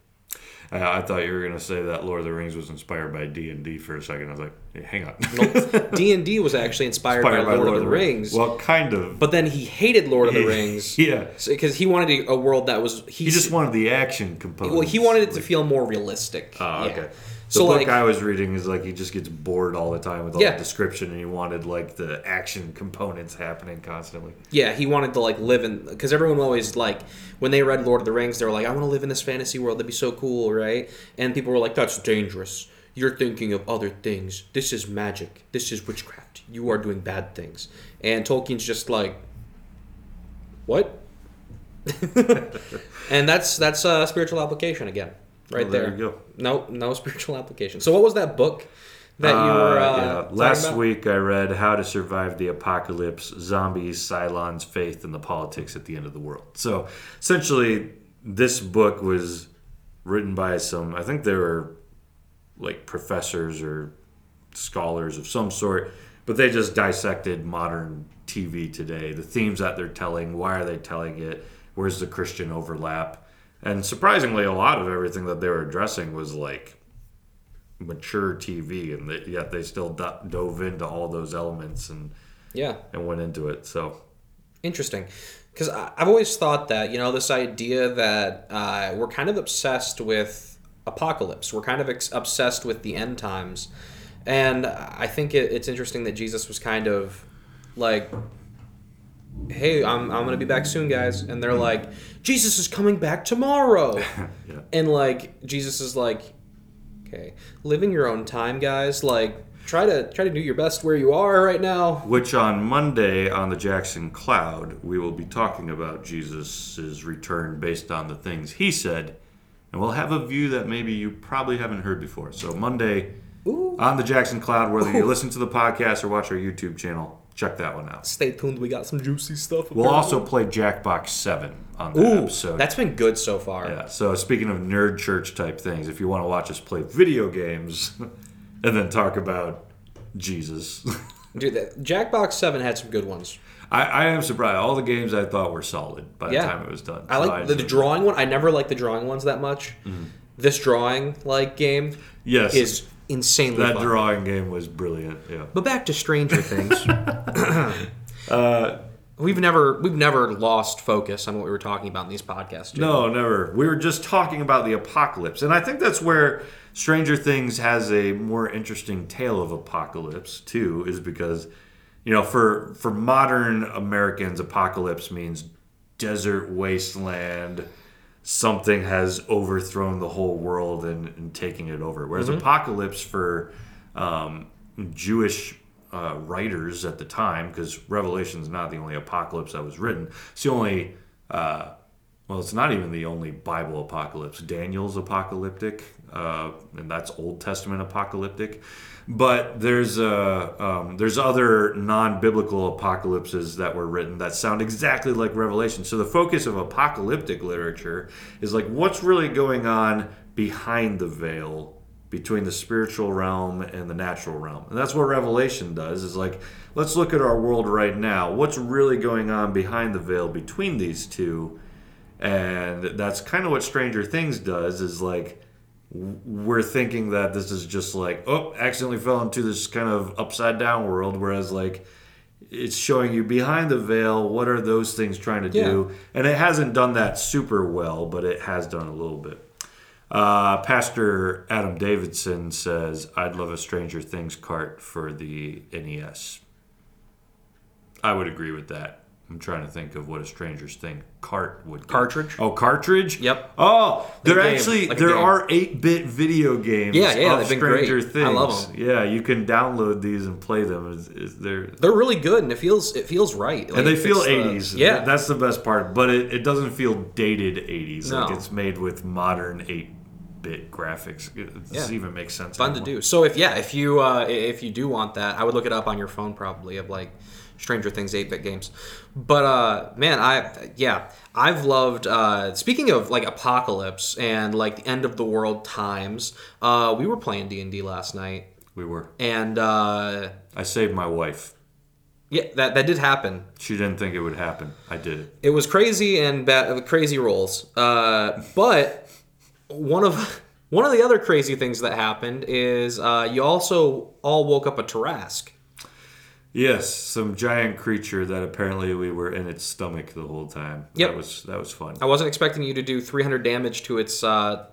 [SPEAKER 1] I, I thought you were gonna say that Lord of the Rings was inspired by D and D for a second. I was like, hey, hang on. <laughs>
[SPEAKER 2] D and D was actually inspired,
[SPEAKER 1] Inspired
[SPEAKER 2] by, Lord, of the Rings,
[SPEAKER 1] Well, kind of.
[SPEAKER 2] but then he hated Lord of the Rings <laughs>
[SPEAKER 1] yeah.
[SPEAKER 2] because he wanted a world that was he,
[SPEAKER 1] He just wanted the action component.
[SPEAKER 2] well he wanted it to feel more realistic.
[SPEAKER 1] Oh,
[SPEAKER 2] Yeah.
[SPEAKER 1] The
[SPEAKER 2] So
[SPEAKER 1] book
[SPEAKER 2] like
[SPEAKER 1] I was reading is like he just gets bored all the time with all
[SPEAKER 2] Yeah.
[SPEAKER 1] the description, and he wanted like the action components happening constantly.
[SPEAKER 2] Yeah, he wanted to like live in because everyone always like when they read Lord of the Rings, they were like, "I want to live in this fantasy world. That'd be so cool, right?" And people were like, "That's dangerous. You're thinking of other things. This is magic. This is witchcraft. You are doing bad things." And Tolkien's just like, "What?" <laughs> and that's that's a spiritual application again, right
[SPEAKER 1] there
[SPEAKER 2] there.
[SPEAKER 1] you go.
[SPEAKER 2] No, no <laughs> spiritual application. So, what was that book that you were? Uh,
[SPEAKER 1] yeah. Last
[SPEAKER 2] about?
[SPEAKER 1] week I read How to Survive the Apocalypse: Zombies, Cylons, Faith, and the Politics at the End of the World. So essentially, this book was written by some. I think they were like professors or scholars of some sort, but they just dissected modern TV today, the themes that they're telling, why are they telling it, where's the Christian overlap, and surprisingly, a lot of everything that they were addressing was like mature TV, and they, yet they still do- dove into all those elements and
[SPEAKER 2] Yeah.
[SPEAKER 1] and went into it. So
[SPEAKER 2] Interesting. Because I've always thought that, you know, this idea that uh, we're kind of obsessed with apocalypse, we're kind of ex- obsessed with the end times. And I think it, it's interesting that Jesus was kind of like "Hey, I'm I'm gonna be back soon, guys," and they're like, "Jesus is coming back tomorrow," <laughs>
[SPEAKER 1] Yeah.
[SPEAKER 2] and like Jesus is like, "Okay, living your own time, guys. Like, try to try to do your best where you are right now."
[SPEAKER 1] Which on Monday on the Jackson Cloud, we will be talking about Jesus' return based on the things he said. And we'll have a view that maybe you probably haven't heard before. So, Monday
[SPEAKER 2] Ooh.
[SPEAKER 1] on the Jackson Cloud, whether you listen to the podcast or watch our YouTube channel, check that one out.
[SPEAKER 2] Stay tuned. We got some juicy stuff.
[SPEAKER 1] We'll also play Jackbox 7 on that
[SPEAKER 2] Ooh,
[SPEAKER 1] episode.
[SPEAKER 2] that's been good so far.
[SPEAKER 1] Yeah. So speaking of nerd church type things, if you want to watch us play video games <laughs> and then talk about Jesus, <laughs>
[SPEAKER 2] Dude, that, Jackbox Seven had some good ones.
[SPEAKER 1] I, I am surprised. All the games I thought were solid by the time it was done.
[SPEAKER 2] I
[SPEAKER 1] So
[SPEAKER 2] like the, the drawing one. I never liked the drawing ones that much. Mm-hmm. This drawing like game.
[SPEAKER 1] Yes,
[SPEAKER 2] is insanely
[SPEAKER 1] that
[SPEAKER 2] fun.
[SPEAKER 1] drawing game was brilliant. Yeah.
[SPEAKER 2] But back to Stranger Things. <laughs>
[SPEAKER 1] Uh,
[SPEAKER 2] we've never we've never lost focus on what we were talking about in these podcasts.
[SPEAKER 1] No, never. We were just talking about the apocalypse, and I think that's where Stranger Things has a more interesting tale of apocalypse too. Is because you know, for for modern Americans, apocalypse means desert wasteland. Something has overthrown the whole world and, and taking it over. Whereas apocalypse for um, Jewish uh, writers at the time, because Revelation is not the only apocalypse that was written. It's the only. Uh, well, it's not even the only Bible apocalypse. Daniel's apocalyptic, uh, and that's Old Testament apocalyptic. But there's uh, um, there's other non-biblical apocalypses that were written that sound exactly like Revelation. So the focus of apocalyptic literature is like what's really going on behind the veil between the spiritual realm and the natural realm. And that's what Revelation does is like let's look at our world right now. What's really going on behind the veil between these two? And that's kind of what Stranger Things does is like we're thinking that this is just like oh accidentally fell into this kind of upside down world whereas like it's showing you behind the veil what are those things trying to do and it hasn't done that super well but it has done a little bit uh, Pastor Adam Davidson says, I'd love a Stranger Things cart for the NES. I would agree with that. I'm trying to think of what a Stranger's Thing cart would.
[SPEAKER 2] Cartridge?
[SPEAKER 1] Oh, cartridge?
[SPEAKER 2] Yep.
[SPEAKER 1] Oh, there
[SPEAKER 2] game,
[SPEAKER 1] actually
[SPEAKER 2] like
[SPEAKER 1] there are 8-bit video games
[SPEAKER 2] Yeah, yeah,
[SPEAKER 1] of
[SPEAKER 2] they've been great.
[SPEAKER 1] Stranger
[SPEAKER 2] I
[SPEAKER 1] Things.
[SPEAKER 2] love 'em.
[SPEAKER 1] Yeah, you can download these and play them. There
[SPEAKER 2] They're really good, and it feels it feels right. Like,
[SPEAKER 1] and they feel
[SPEAKER 2] fits the-
[SPEAKER 1] 80s.
[SPEAKER 2] yeah,
[SPEAKER 1] That's the best part. But it, it doesn't feel dated 80s. Like it's made with modern 8 bit graphics. It this
[SPEAKER 2] Yeah.
[SPEAKER 1] even make sense.
[SPEAKER 2] fun to do. So if yeah, if you uh, if you do want that, I would look it up on your phone probably of like Stranger Things 8-bit games. But uh man, I yeah, I've loved uh speaking of like apocalypse and like the end of the world times, uh we were playing D&D last night
[SPEAKER 1] We were.
[SPEAKER 2] and uh
[SPEAKER 1] I saved my wife.
[SPEAKER 2] yeah, that that did happen.
[SPEAKER 1] She didn't think it would happen. I did it.
[SPEAKER 2] It was crazy and bad, crazy rolls. Uh, but one of one of the other crazy things that happened is uh, you also all woke up a Tarrasque.
[SPEAKER 1] Yes, some giant creature that apparently we were in its stomach the whole time.
[SPEAKER 2] Yep.
[SPEAKER 1] That was that was fun.
[SPEAKER 2] I wasn't expecting you to do 300 damage to its uh,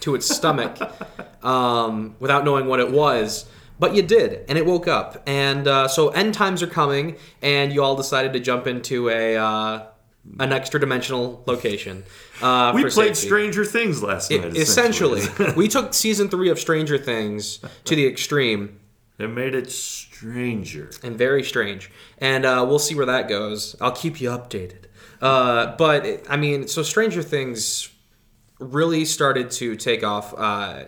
[SPEAKER 2] to its stomach <laughs> um, without knowing what it was. But you did, and it woke up. And uh, so end times are coming, and you all decided to jump into a uh, an extra dimensional location. Uh, <laughs>
[SPEAKER 1] We played
[SPEAKER 2] safety.
[SPEAKER 1] Stranger Things last night.
[SPEAKER 2] essentially <laughs> we took season three of stranger things to the extreme
[SPEAKER 1] it made it stranger.
[SPEAKER 2] and very strange. And uh, we'll see where that goes. I'll keep you updated. Uh, but it- i mean so stranger things really started to take off uh,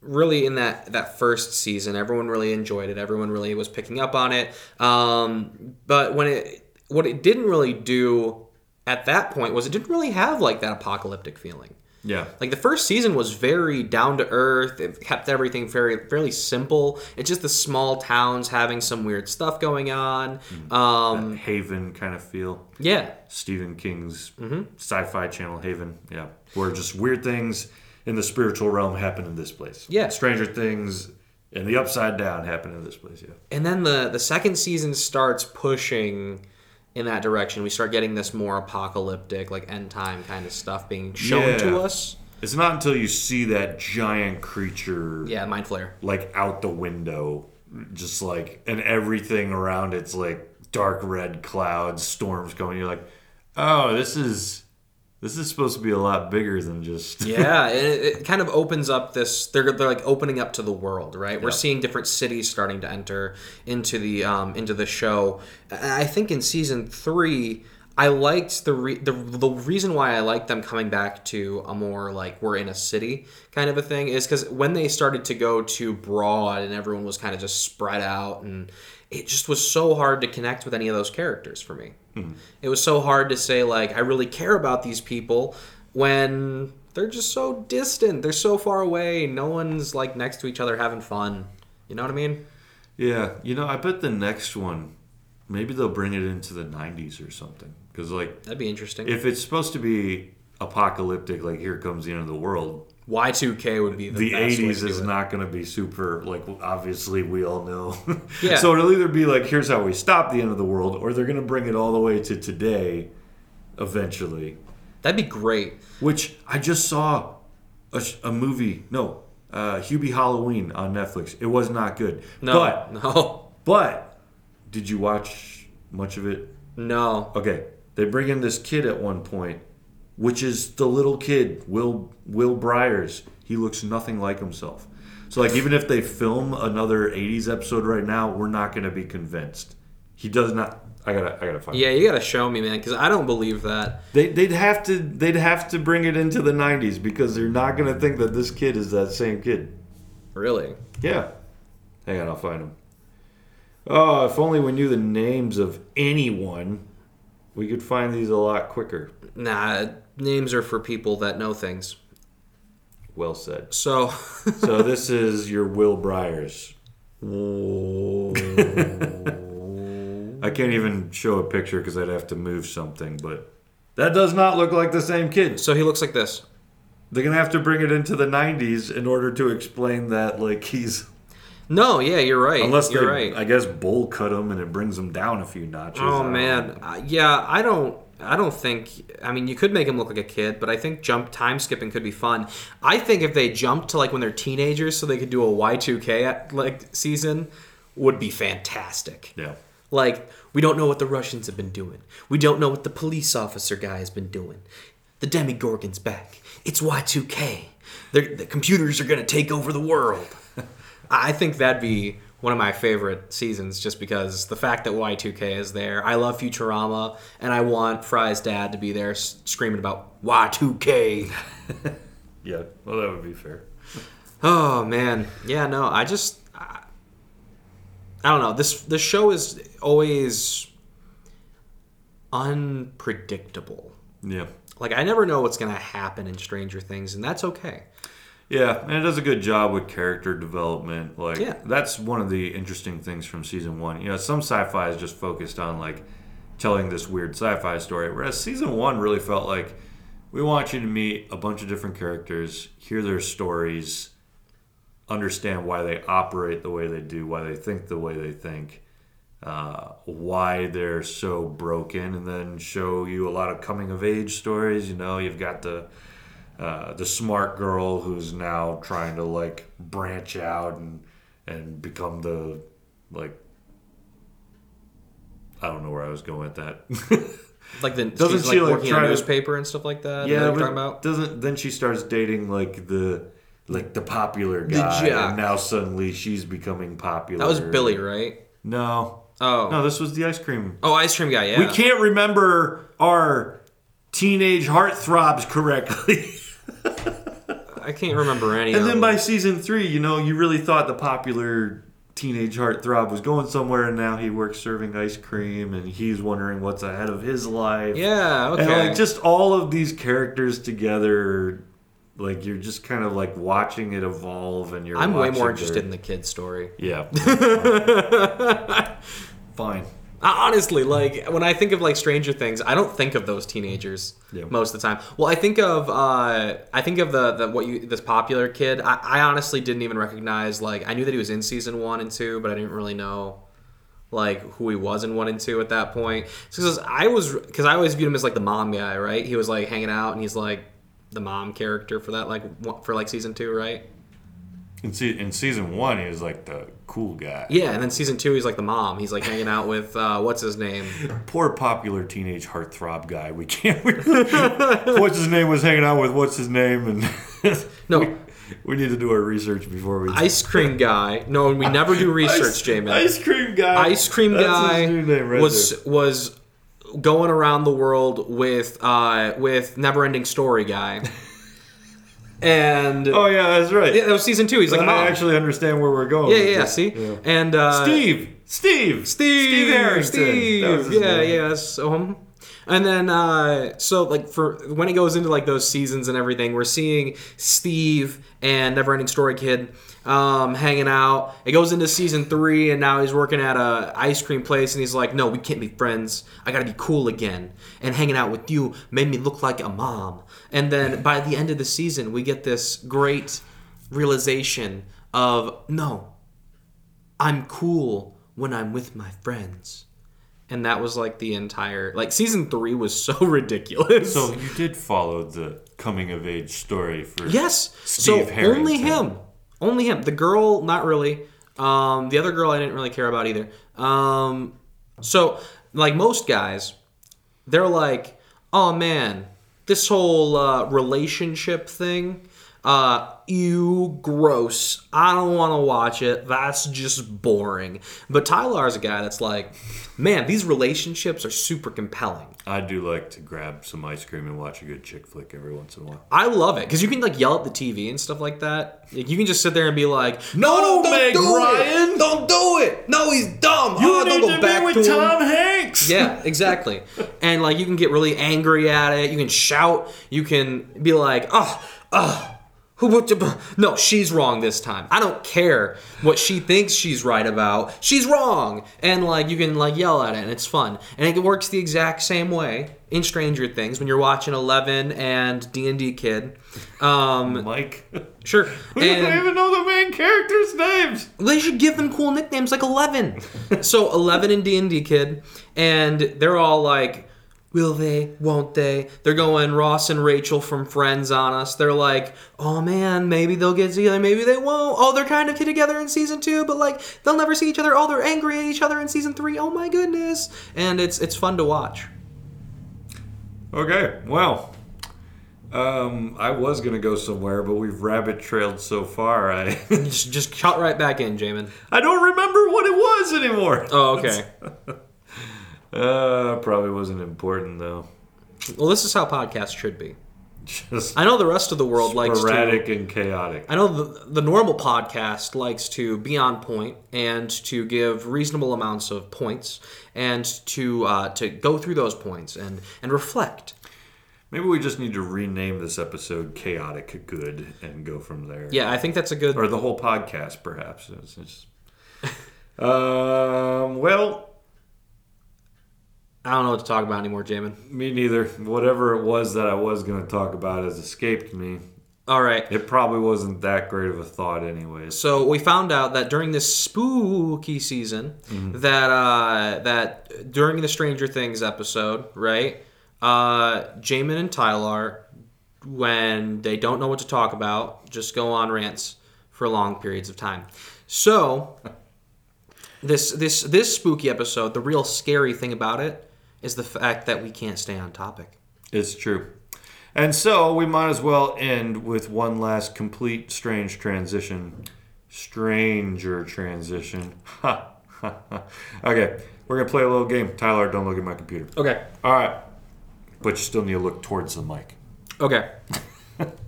[SPEAKER 2] really in that that first season. Everyone really enjoyed it. Everyone really was picking up on it. Um, but when it what it didn't really do at that point was it didn't really have like that apocalyptic feeling
[SPEAKER 1] Yeah.
[SPEAKER 2] like the first season was very down to earth. It kept everything very fairly simple. It's just the small towns having some weird stuff going on. Um,
[SPEAKER 1] Haven kind of feel.
[SPEAKER 2] yeah,
[SPEAKER 1] Stephen King's
[SPEAKER 2] Mm-hmm.
[SPEAKER 1] sci-fi channel Haven. Yeah, where just weird things in the spiritual realm happen in this place.
[SPEAKER 2] Yeah.
[SPEAKER 1] Stranger things and the upside down happen in this place. Yeah.
[SPEAKER 2] and then the the second season starts pushing in that direction. We start getting this more apocalyptic, like end time kind of stuff being shown
[SPEAKER 1] Yeah.
[SPEAKER 2] to us.
[SPEAKER 1] It's not until you see that giant creature
[SPEAKER 2] Yeah, mind flayer.
[SPEAKER 1] like out the window, just like and everything around it's like dark red clouds, storms going. You're like, oh, this is this is supposed to be a lot bigger than just <laughs>
[SPEAKER 2] yeah, it, it kind of opens up this. They're they're like opening up to the world, right? We're seeing different cities starting to enter into the um, into the show. I think in season three, I liked the re- the the reason why I liked them coming back to a more like we're in a city kind of a thing is because when they started to go to broad and everyone was kind of just spread out and it just was so hard to connect with any of those characters for me. It was so hard to say like I really care about these people when they're just so distant. They're so far away. No one's like next to each other having fun. You know what I mean?
[SPEAKER 1] Yeah, you know, I bet the next one, maybe they'll bring it into the '90s or something. Because like,
[SPEAKER 2] That'd be interesting.
[SPEAKER 1] if it's supposed to be apocalyptic, like here comes the end of the world,
[SPEAKER 2] Y2K would be the,
[SPEAKER 1] the
[SPEAKER 2] best way to
[SPEAKER 1] '80s is not going to be super. Like, obviously, we all know. <laughs>
[SPEAKER 2] Yeah.
[SPEAKER 1] so it'll either be like, here's how we stop the end of the world, or they're going to bring it all the way to today, eventually.
[SPEAKER 2] That'd be great.
[SPEAKER 1] Which I just saw a, a movie. No, uh, Hubie Halloween on Netflix. It was not good.
[SPEAKER 2] No,
[SPEAKER 1] But
[SPEAKER 2] no, <laughs>
[SPEAKER 1] but did you watch much of it?
[SPEAKER 2] no.
[SPEAKER 1] Okay, they bring in this kid at one point, which is the little kid, Will Will Byers. He looks nothing like himself. So like even if they film another '80s episode right now, we're not going to be convinced. He does not. I gotta I gotta find.
[SPEAKER 2] Yeah, you gotta show me, man, because I don't believe that.
[SPEAKER 1] They, they'd have to they'd have to bring it into the '90s because they're not going to think that this kid is that same kid.
[SPEAKER 2] Really?
[SPEAKER 1] Yeah. Hang on, I'll find him. Oh, if only we knew the names of anyone, we could find these a lot quicker.
[SPEAKER 2] Nah, names are for people that know things.
[SPEAKER 1] Well said.
[SPEAKER 2] So, <laughs>
[SPEAKER 1] So this is your Will Byers. I can't even show a picture because I'd have to move something, but that does not look like the same kid.
[SPEAKER 2] so he looks like this.
[SPEAKER 1] They're gonna have to bring it into the '90s in order to explain that, like he's
[SPEAKER 2] No, yeah, you're right.
[SPEAKER 1] unless they,
[SPEAKER 2] you're right.
[SPEAKER 1] I guess, bowl cut him and it brings him down a few notches.
[SPEAKER 2] Oh man, uh, yeah, I don't. I don't think. I mean, you could make him look like a kid, but I think jump time skipping could be fun. I think if they jumped to like when they're teenagers, so they could do a Y two K like season, would be fantastic.
[SPEAKER 1] Yeah.
[SPEAKER 2] Like we don't know what the Russians have been doing. We don't know what the police officer guy has been doing. The Demogorgon's back. It's Y two K. The computers are gonna take over the world. <laughs> I think that'd be one of my favorite seasons just because the fact that Y2K is there. I love Futurama and I want Fry's dad to be there screaming about Y2K. <laughs>
[SPEAKER 1] Yeah. Well, that would be fair.
[SPEAKER 2] Oh man. Yeah, no, I just I, I don't know. This the show is always unpredictable.
[SPEAKER 1] Yeah.
[SPEAKER 2] Like I never know what's going to happen in Stranger Things and that's okay.
[SPEAKER 1] Yeah, and it does a good job with character development. Like
[SPEAKER 2] Yeah.
[SPEAKER 1] that's one of the interesting things from season one. You know, some sci-fi is just focused on like telling this weird sci-fi story, whereas season one really felt like we want you to meet a bunch of different characters, hear their stories, understand why they operate the way they do, why they think the way they think, uh, why they're so broken, and then show you a lot of coming of age stories. You know, you've got the uh, the smart girl who's now trying to like branch out and and become the like I don't know where I was going with that. <laughs>
[SPEAKER 2] Like the
[SPEAKER 1] Doesn't
[SPEAKER 2] she's
[SPEAKER 1] she,
[SPEAKER 2] like
[SPEAKER 1] like,
[SPEAKER 2] working on a
[SPEAKER 1] to-
[SPEAKER 2] newspaper and stuff like that
[SPEAKER 1] yeah,
[SPEAKER 2] what you're
[SPEAKER 1] but
[SPEAKER 2] talking about?
[SPEAKER 1] doesn't then she starts dating like the like the popular
[SPEAKER 2] The
[SPEAKER 1] guy,
[SPEAKER 2] jock.
[SPEAKER 1] and now suddenly she's becoming popular.
[SPEAKER 2] That was Billy, right?
[SPEAKER 1] No,
[SPEAKER 2] Oh.
[SPEAKER 1] no, this was the ice cream.
[SPEAKER 2] Oh, ice cream guy. Yeah.
[SPEAKER 1] We can't remember our teenage heartthrobs correctly. <laughs>
[SPEAKER 2] I can't remember any.
[SPEAKER 1] And then by season three, you know, you really thought the popular teenage heartthrob was going somewhere, and now he works serving ice cream, and he's wondering what's ahead of his life.
[SPEAKER 2] Yeah. Okay.
[SPEAKER 1] And like just all of these characters together, like you're just kind of like watching it evolve, and you're.
[SPEAKER 2] I'm way more interested
[SPEAKER 1] their-
[SPEAKER 2] in the kid's story.
[SPEAKER 1] Yeah. <laughs> Fine.
[SPEAKER 2] Honestly, like when I think of like Stranger Things, I don't think of those teenagers
[SPEAKER 1] Yeah.
[SPEAKER 2] most of the time. Well, I think of uh, I think of the, the what you this popular kid. I, I honestly didn't even recognize like I knew that he was in season one and two, but I didn't really know like who he was in one and two at that point. Because I was because I always viewed him as like the mom guy, right? He was like hanging out and he's like the mom character for that like one- for like season two, right?
[SPEAKER 1] In, se- in season one, he was like the cool guy.
[SPEAKER 2] Yeah, and then season two, he's like the mom. He's like hanging out with uh, what's his name? <laughs>
[SPEAKER 1] Poor popular teenage heartthrob guy. We can't. <laughs> We, what's his name was hanging out with what's his name, and <laughs>
[SPEAKER 2] No.
[SPEAKER 1] we, we need to do our research before we.
[SPEAKER 2] Ice cream guy. No, we never do research,
[SPEAKER 1] Ice-
[SPEAKER 2] Jamin.
[SPEAKER 1] Ice cream guy.
[SPEAKER 2] Ice cream
[SPEAKER 1] That's
[SPEAKER 2] guy
[SPEAKER 1] his new name right
[SPEAKER 2] was
[SPEAKER 1] there.
[SPEAKER 2] was going around the world with uh, with never ending story guy. And
[SPEAKER 1] Oh yeah, that's right.
[SPEAKER 2] yeah, that was season two. He's like,
[SPEAKER 1] I actually understand where we're going.
[SPEAKER 2] yeah, yeah, yeah. See,
[SPEAKER 1] Yeah.
[SPEAKER 2] and uh,
[SPEAKER 1] Steve, Steve,
[SPEAKER 2] Steve,
[SPEAKER 1] Harrington.
[SPEAKER 2] Steve.
[SPEAKER 1] Was his
[SPEAKER 2] yeah,
[SPEAKER 1] name.
[SPEAKER 2] yeah. So, um, and then uh, so like for when it goes into like those seasons and everything, we're seeing Steve and Neverending Story Kid um, hanging out. It goes into season three, and now he's working at a ice cream place, and he's like, "No, we can't be friends. I gotta be cool again." And hanging out with you made me look like a mom. And then by the end of the season, we get this great realization of no, I'm cool when I'm with my friends. And that was like the entire like season 3 was so <laughs> ridiculous.
[SPEAKER 1] So you did follow the coming of age story for
[SPEAKER 2] yes.
[SPEAKER 1] Steve
[SPEAKER 2] so
[SPEAKER 1] Harrington.
[SPEAKER 2] only him. Only him. The girl not really. Um the other girl I didn't really care about either. Um so like most guys they're like, "Oh man, this whole uh, relationship thing uh, you gross. I don't want to watch it. That's just boring. But Tyler is a guy that's like, man, these relationships are super compelling.
[SPEAKER 1] I do like to grab some ice cream and watch a good chick flick every once in a while.
[SPEAKER 2] I love it because you can like yell at the TV and stuff like that. Like, you can just sit there and be like, "No,
[SPEAKER 1] No,
[SPEAKER 2] don't
[SPEAKER 1] Meg
[SPEAKER 2] do
[SPEAKER 1] Ryan!
[SPEAKER 2] it! Don't do it! No, he's dumb. oh, don't go back to him."
[SPEAKER 1] Hanks.
[SPEAKER 2] Yeah, exactly. and like you can get really angry at it. You can shout. You can be like, oh, oh. Who No, she's wrong this time. I don't care what she thinks she's right about. She's wrong, and like you can like yell at it, and it's fun. And it works the exact same way in Stranger Things when you're watching Eleven and D and D Kid. Um,
[SPEAKER 1] Mike. <laughs>
[SPEAKER 2] sure, <laughs>
[SPEAKER 1] We don't even know the main characters' names.
[SPEAKER 2] they should give them cool nicknames like Eleven. <laughs> so Eleven and D and D Kid, and they're all like, "Will they? Won't they?" They're going Ross and Rachel from Friends on us. They're like, "Oh man, maybe they'll get together, maybe they won't." Oh, they're kind of together in season two, but like they'll never see each other. Oh, they're angry at each other in season three. Oh my goodness, and it's it's fun to watch.
[SPEAKER 1] Okay, well, um, I was gonna go somewhere, but we've rabbit trailed so far. I <laughs>
[SPEAKER 2] Just just cut right back in, Jamin.
[SPEAKER 1] I don't remember what it was anymore.
[SPEAKER 2] Oh, okay. <laughs>
[SPEAKER 1] Uh, probably wasn't important though.
[SPEAKER 2] Well, this is how podcasts should be.
[SPEAKER 1] Just
[SPEAKER 2] I know the rest of the world likes to
[SPEAKER 1] sporadic and chaotic.
[SPEAKER 2] I know the, the normal podcast likes to be on point and to give reasonable amounts of points and to uh, to go through those points and and reflect.
[SPEAKER 1] Maybe we just need to rename this episode "Chaotic Good" and go from there.
[SPEAKER 2] Yeah, I think that's a good.
[SPEAKER 1] or the whole podcast, perhaps. It's just- <laughs> um, well,
[SPEAKER 2] I don't know what to talk about anymore, Jamin.
[SPEAKER 1] me neither. Whatever it was that I was going to talk about has escaped me.
[SPEAKER 2] All right.
[SPEAKER 1] It probably wasn't that great of a thought, anyways.
[SPEAKER 2] So we found out that during this spooky season, that uh, that during the Stranger Things episode, right? Uh, Jamin and Tyler, when they don't know what to talk about, just go on rants for long periods of time. So <laughs> this this this spooky episode, the real scary thing about it is the fact that we can't stay on topic.
[SPEAKER 1] It's true. And so we might as well end with one last complete strange transition. Stranger transition. Ha, ha, ha. okay, we're going to play a little game. Tyler, don't look at my computer.
[SPEAKER 2] Okay.
[SPEAKER 1] All right. But you still need to look towards the mic.
[SPEAKER 2] Okay. <laughs>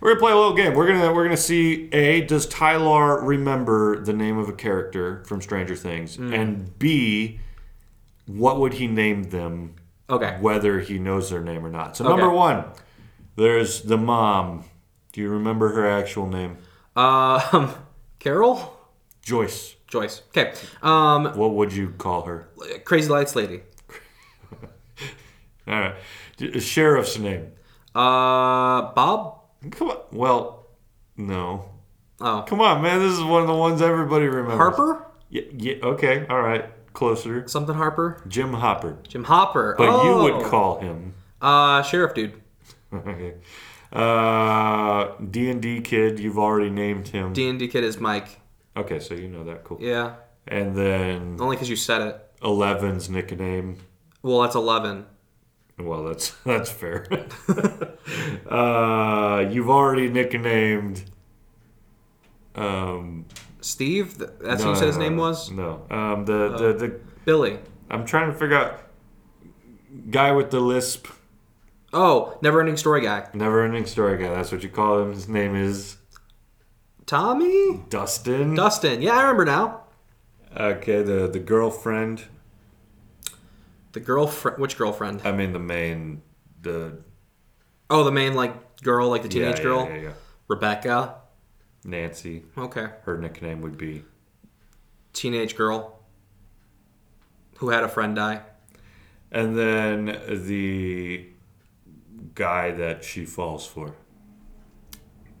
[SPEAKER 1] We're gonna play a little game. We're gonna we're gonna see a does Tyler remember the name of a character from Stranger Things, mm. and b what would he name them,
[SPEAKER 2] Okay.
[SPEAKER 1] whether he knows their name or not. So
[SPEAKER 2] Okay.
[SPEAKER 1] number one, there's the mom. Do you remember her actual name?
[SPEAKER 2] Um, <laughs> Carol,
[SPEAKER 1] Joyce.
[SPEAKER 2] Joyce. Okay. Um,
[SPEAKER 1] What would you call her?
[SPEAKER 2] Crazy Lights Lady. <laughs>
[SPEAKER 1] All right, sheriff's name.
[SPEAKER 2] Uh, Bob.
[SPEAKER 1] Come on. Well, no.
[SPEAKER 2] Oh,
[SPEAKER 1] Come on, man. This is one of the ones everybody remembers.
[SPEAKER 2] Harper.
[SPEAKER 1] Yeah. yeah okay. All right. Closer.
[SPEAKER 2] Something Harper.
[SPEAKER 1] Jim Hopper.
[SPEAKER 2] Jim Hopper.
[SPEAKER 1] But
[SPEAKER 2] oh.
[SPEAKER 1] you would call him.
[SPEAKER 2] Uh, sheriff dude. <laughs>
[SPEAKER 1] okay. Uh, D and D kid, you've already named him.
[SPEAKER 2] D and D kid is Mike.
[SPEAKER 1] okay, so you know that. Cool.
[SPEAKER 2] Yeah,
[SPEAKER 1] And then
[SPEAKER 2] only because you said it.
[SPEAKER 1] Eleven's nickname.
[SPEAKER 2] Well, that's eleven.
[SPEAKER 1] Well, that's <laughs> that's fair. <laughs> uh, you've already nicknamed. Um,
[SPEAKER 2] Steve. That's
[SPEAKER 1] no,
[SPEAKER 2] what you said his name was.
[SPEAKER 1] No. Um, the, the the
[SPEAKER 2] Billy.
[SPEAKER 1] I'm trying to figure out guy with the lisp.
[SPEAKER 2] Oh, never ending story guy.
[SPEAKER 1] Never ending story guy. That's what you call him. His name is
[SPEAKER 2] Tommy.
[SPEAKER 1] Dustin.
[SPEAKER 2] Dustin. Yeah, I remember now.
[SPEAKER 1] okay, the the girlfriend.
[SPEAKER 2] The girlfriend. Which girlfriend?
[SPEAKER 1] I mean the main the
[SPEAKER 2] Oh, the main like girl, like the teenage
[SPEAKER 1] yeah,
[SPEAKER 2] girl,
[SPEAKER 1] Yeah, yeah,
[SPEAKER 2] Rebecca.
[SPEAKER 1] Nancy.
[SPEAKER 2] Okay,
[SPEAKER 1] Her nickname would be
[SPEAKER 2] teenage girl who had a friend die.
[SPEAKER 1] And then the guy that she falls for.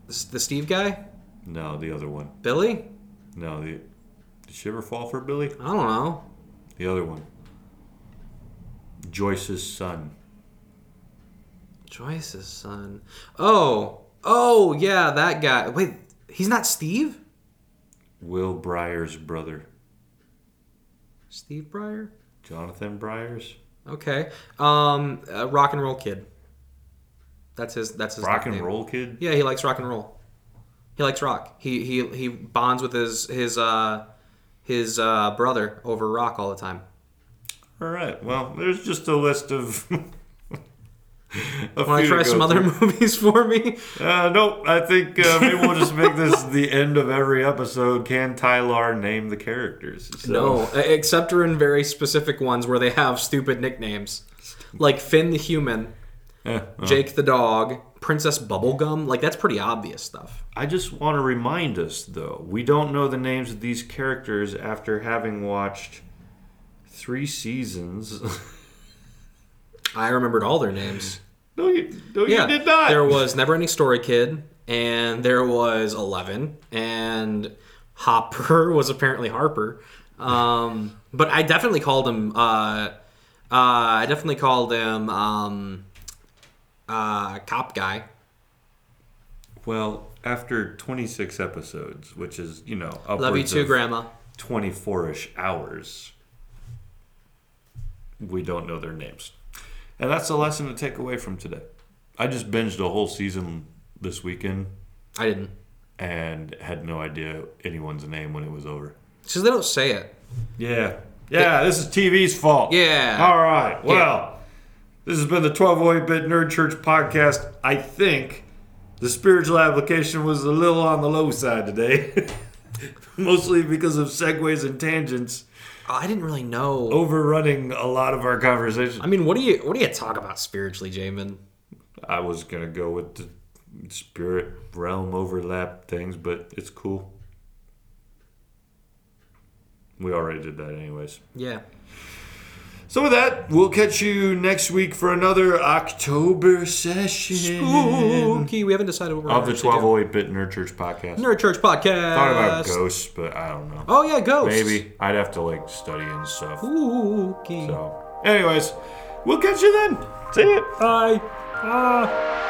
[SPEAKER 2] The, Steve guy,
[SPEAKER 1] No, the other one.
[SPEAKER 2] Billy.
[SPEAKER 1] No, the did she ever fall for Billy?
[SPEAKER 2] I don't know.
[SPEAKER 1] The other one. Joyce's son.
[SPEAKER 2] Joyce's son. Oh, oh yeah, that guy. Wait, he's not Steve.
[SPEAKER 1] Will Breyer's brother.
[SPEAKER 2] Steve Breyer.
[SPEAKER 1] Jonathan Breyers.
[SPEAKER 2] Okay. Um, uh, rock and roll kid. That's his. That's his.
[SPEAKER 1] Rock and roll kid.
[SPEAKER 2] Yeah, he likes rock and roll. He likes rock. He he he bonds with his his uh his uh brother over rock all the time.
[SPEAKER 1] All right. Well, there's just a list of. <laughs>
[SPEAKER 2] Want to try some other
[SPEAKER 1] through.
[SPEAKER 2] movies for me?
[SPEAKER 1] Uh, nope. I think uh, maybe we'll just make this the end of every episode. Can Tyler name the characters? So-
[SPEAKER 2] No, except for in very specific ones where they have stupid nicknames, like Finn the human,
[SPEAKER 1] Eh, well,
[SPEAKER 2] Jake the dog, Princess Bubblegum. Like that's pretty obvious stuff.
[SPEAKER 1] I just want to remind us, though, we don't know the names of these characters after having watched three seasons. <laughs>
[SPEAKER 2] I remembered all their names.
[SPEAKER 1] No, you, no,
[SPEAKER 2] Yeah,
[SPEAKER 1] you did not.
[SPEAKER 2] There was Never Ending Story Kid, and there was Eleven, and Hopper <laughs> was apparently Harper. Um, but I definitely called him. Uh, uh, I definitely called him um, uh, Cop Guy.
[SPEAKER 1] Well, after 26 episodes, which is, you know, upwards
[SPEAKER 2] Love you too,
[SPEAKER 1] of
[SPEAKER 2] Grandma.
[SPEAKER 1] 24 ish hours, we don't know their names. And that's the lesson to take away from today. I just binged a whole season this weekend
[SPEAKER 2] I didn't.
[SPEAKER 1] and had no idea anyone's name when it was over.
[SPEAKER 2] Because they don't say it.
[SPEAKER 1] Yeah. Yeah, this is TV's fault.
[SPEAKER 2] Yeah.
[SPEAKER 1] All right. Well, this has been the 1208 Bit Nerd Church podcast. I think the spiritual application was a little on the low side today, <laughs> mostly because of segues and tangents
[SPEAKER 2] I didn't really know.
[SPEAKER 1] overrunning a lot of our conversation.
[SPEAKER 2] I mean, what do you what do you talk about spiritually, Jamin?
[SPEAKER 1] I was going to go with the spirit realm overlap things, but it's cool. We already did that, anyways.
[SPEAKER 2] Yeah.
[SPEAKER 1] So with that, we'll catch you next week for another October session
[SPEAKER 2] Spooky. We haven't decided what we're
[SPEAKER 1] of the
[SPEAKER 2] actually doing.
[SPEAKER 1] 1208 Bit Nerd Church podcast.
[SPEAKER 2] Nerd Church podcast.
[SPEAKER 1] Thought about ghosts, but I don't know.
[SPEAKER 2] Oh yeah, ghosts.
[SPEAKER 1] Maybe I'd have to like study and stuff.
[SPEAKER 2] Spooky.
[SPEAKER 1] So, anyways, we'll catch you then. See ya.
[SPEAKER 2] Bye. Ah.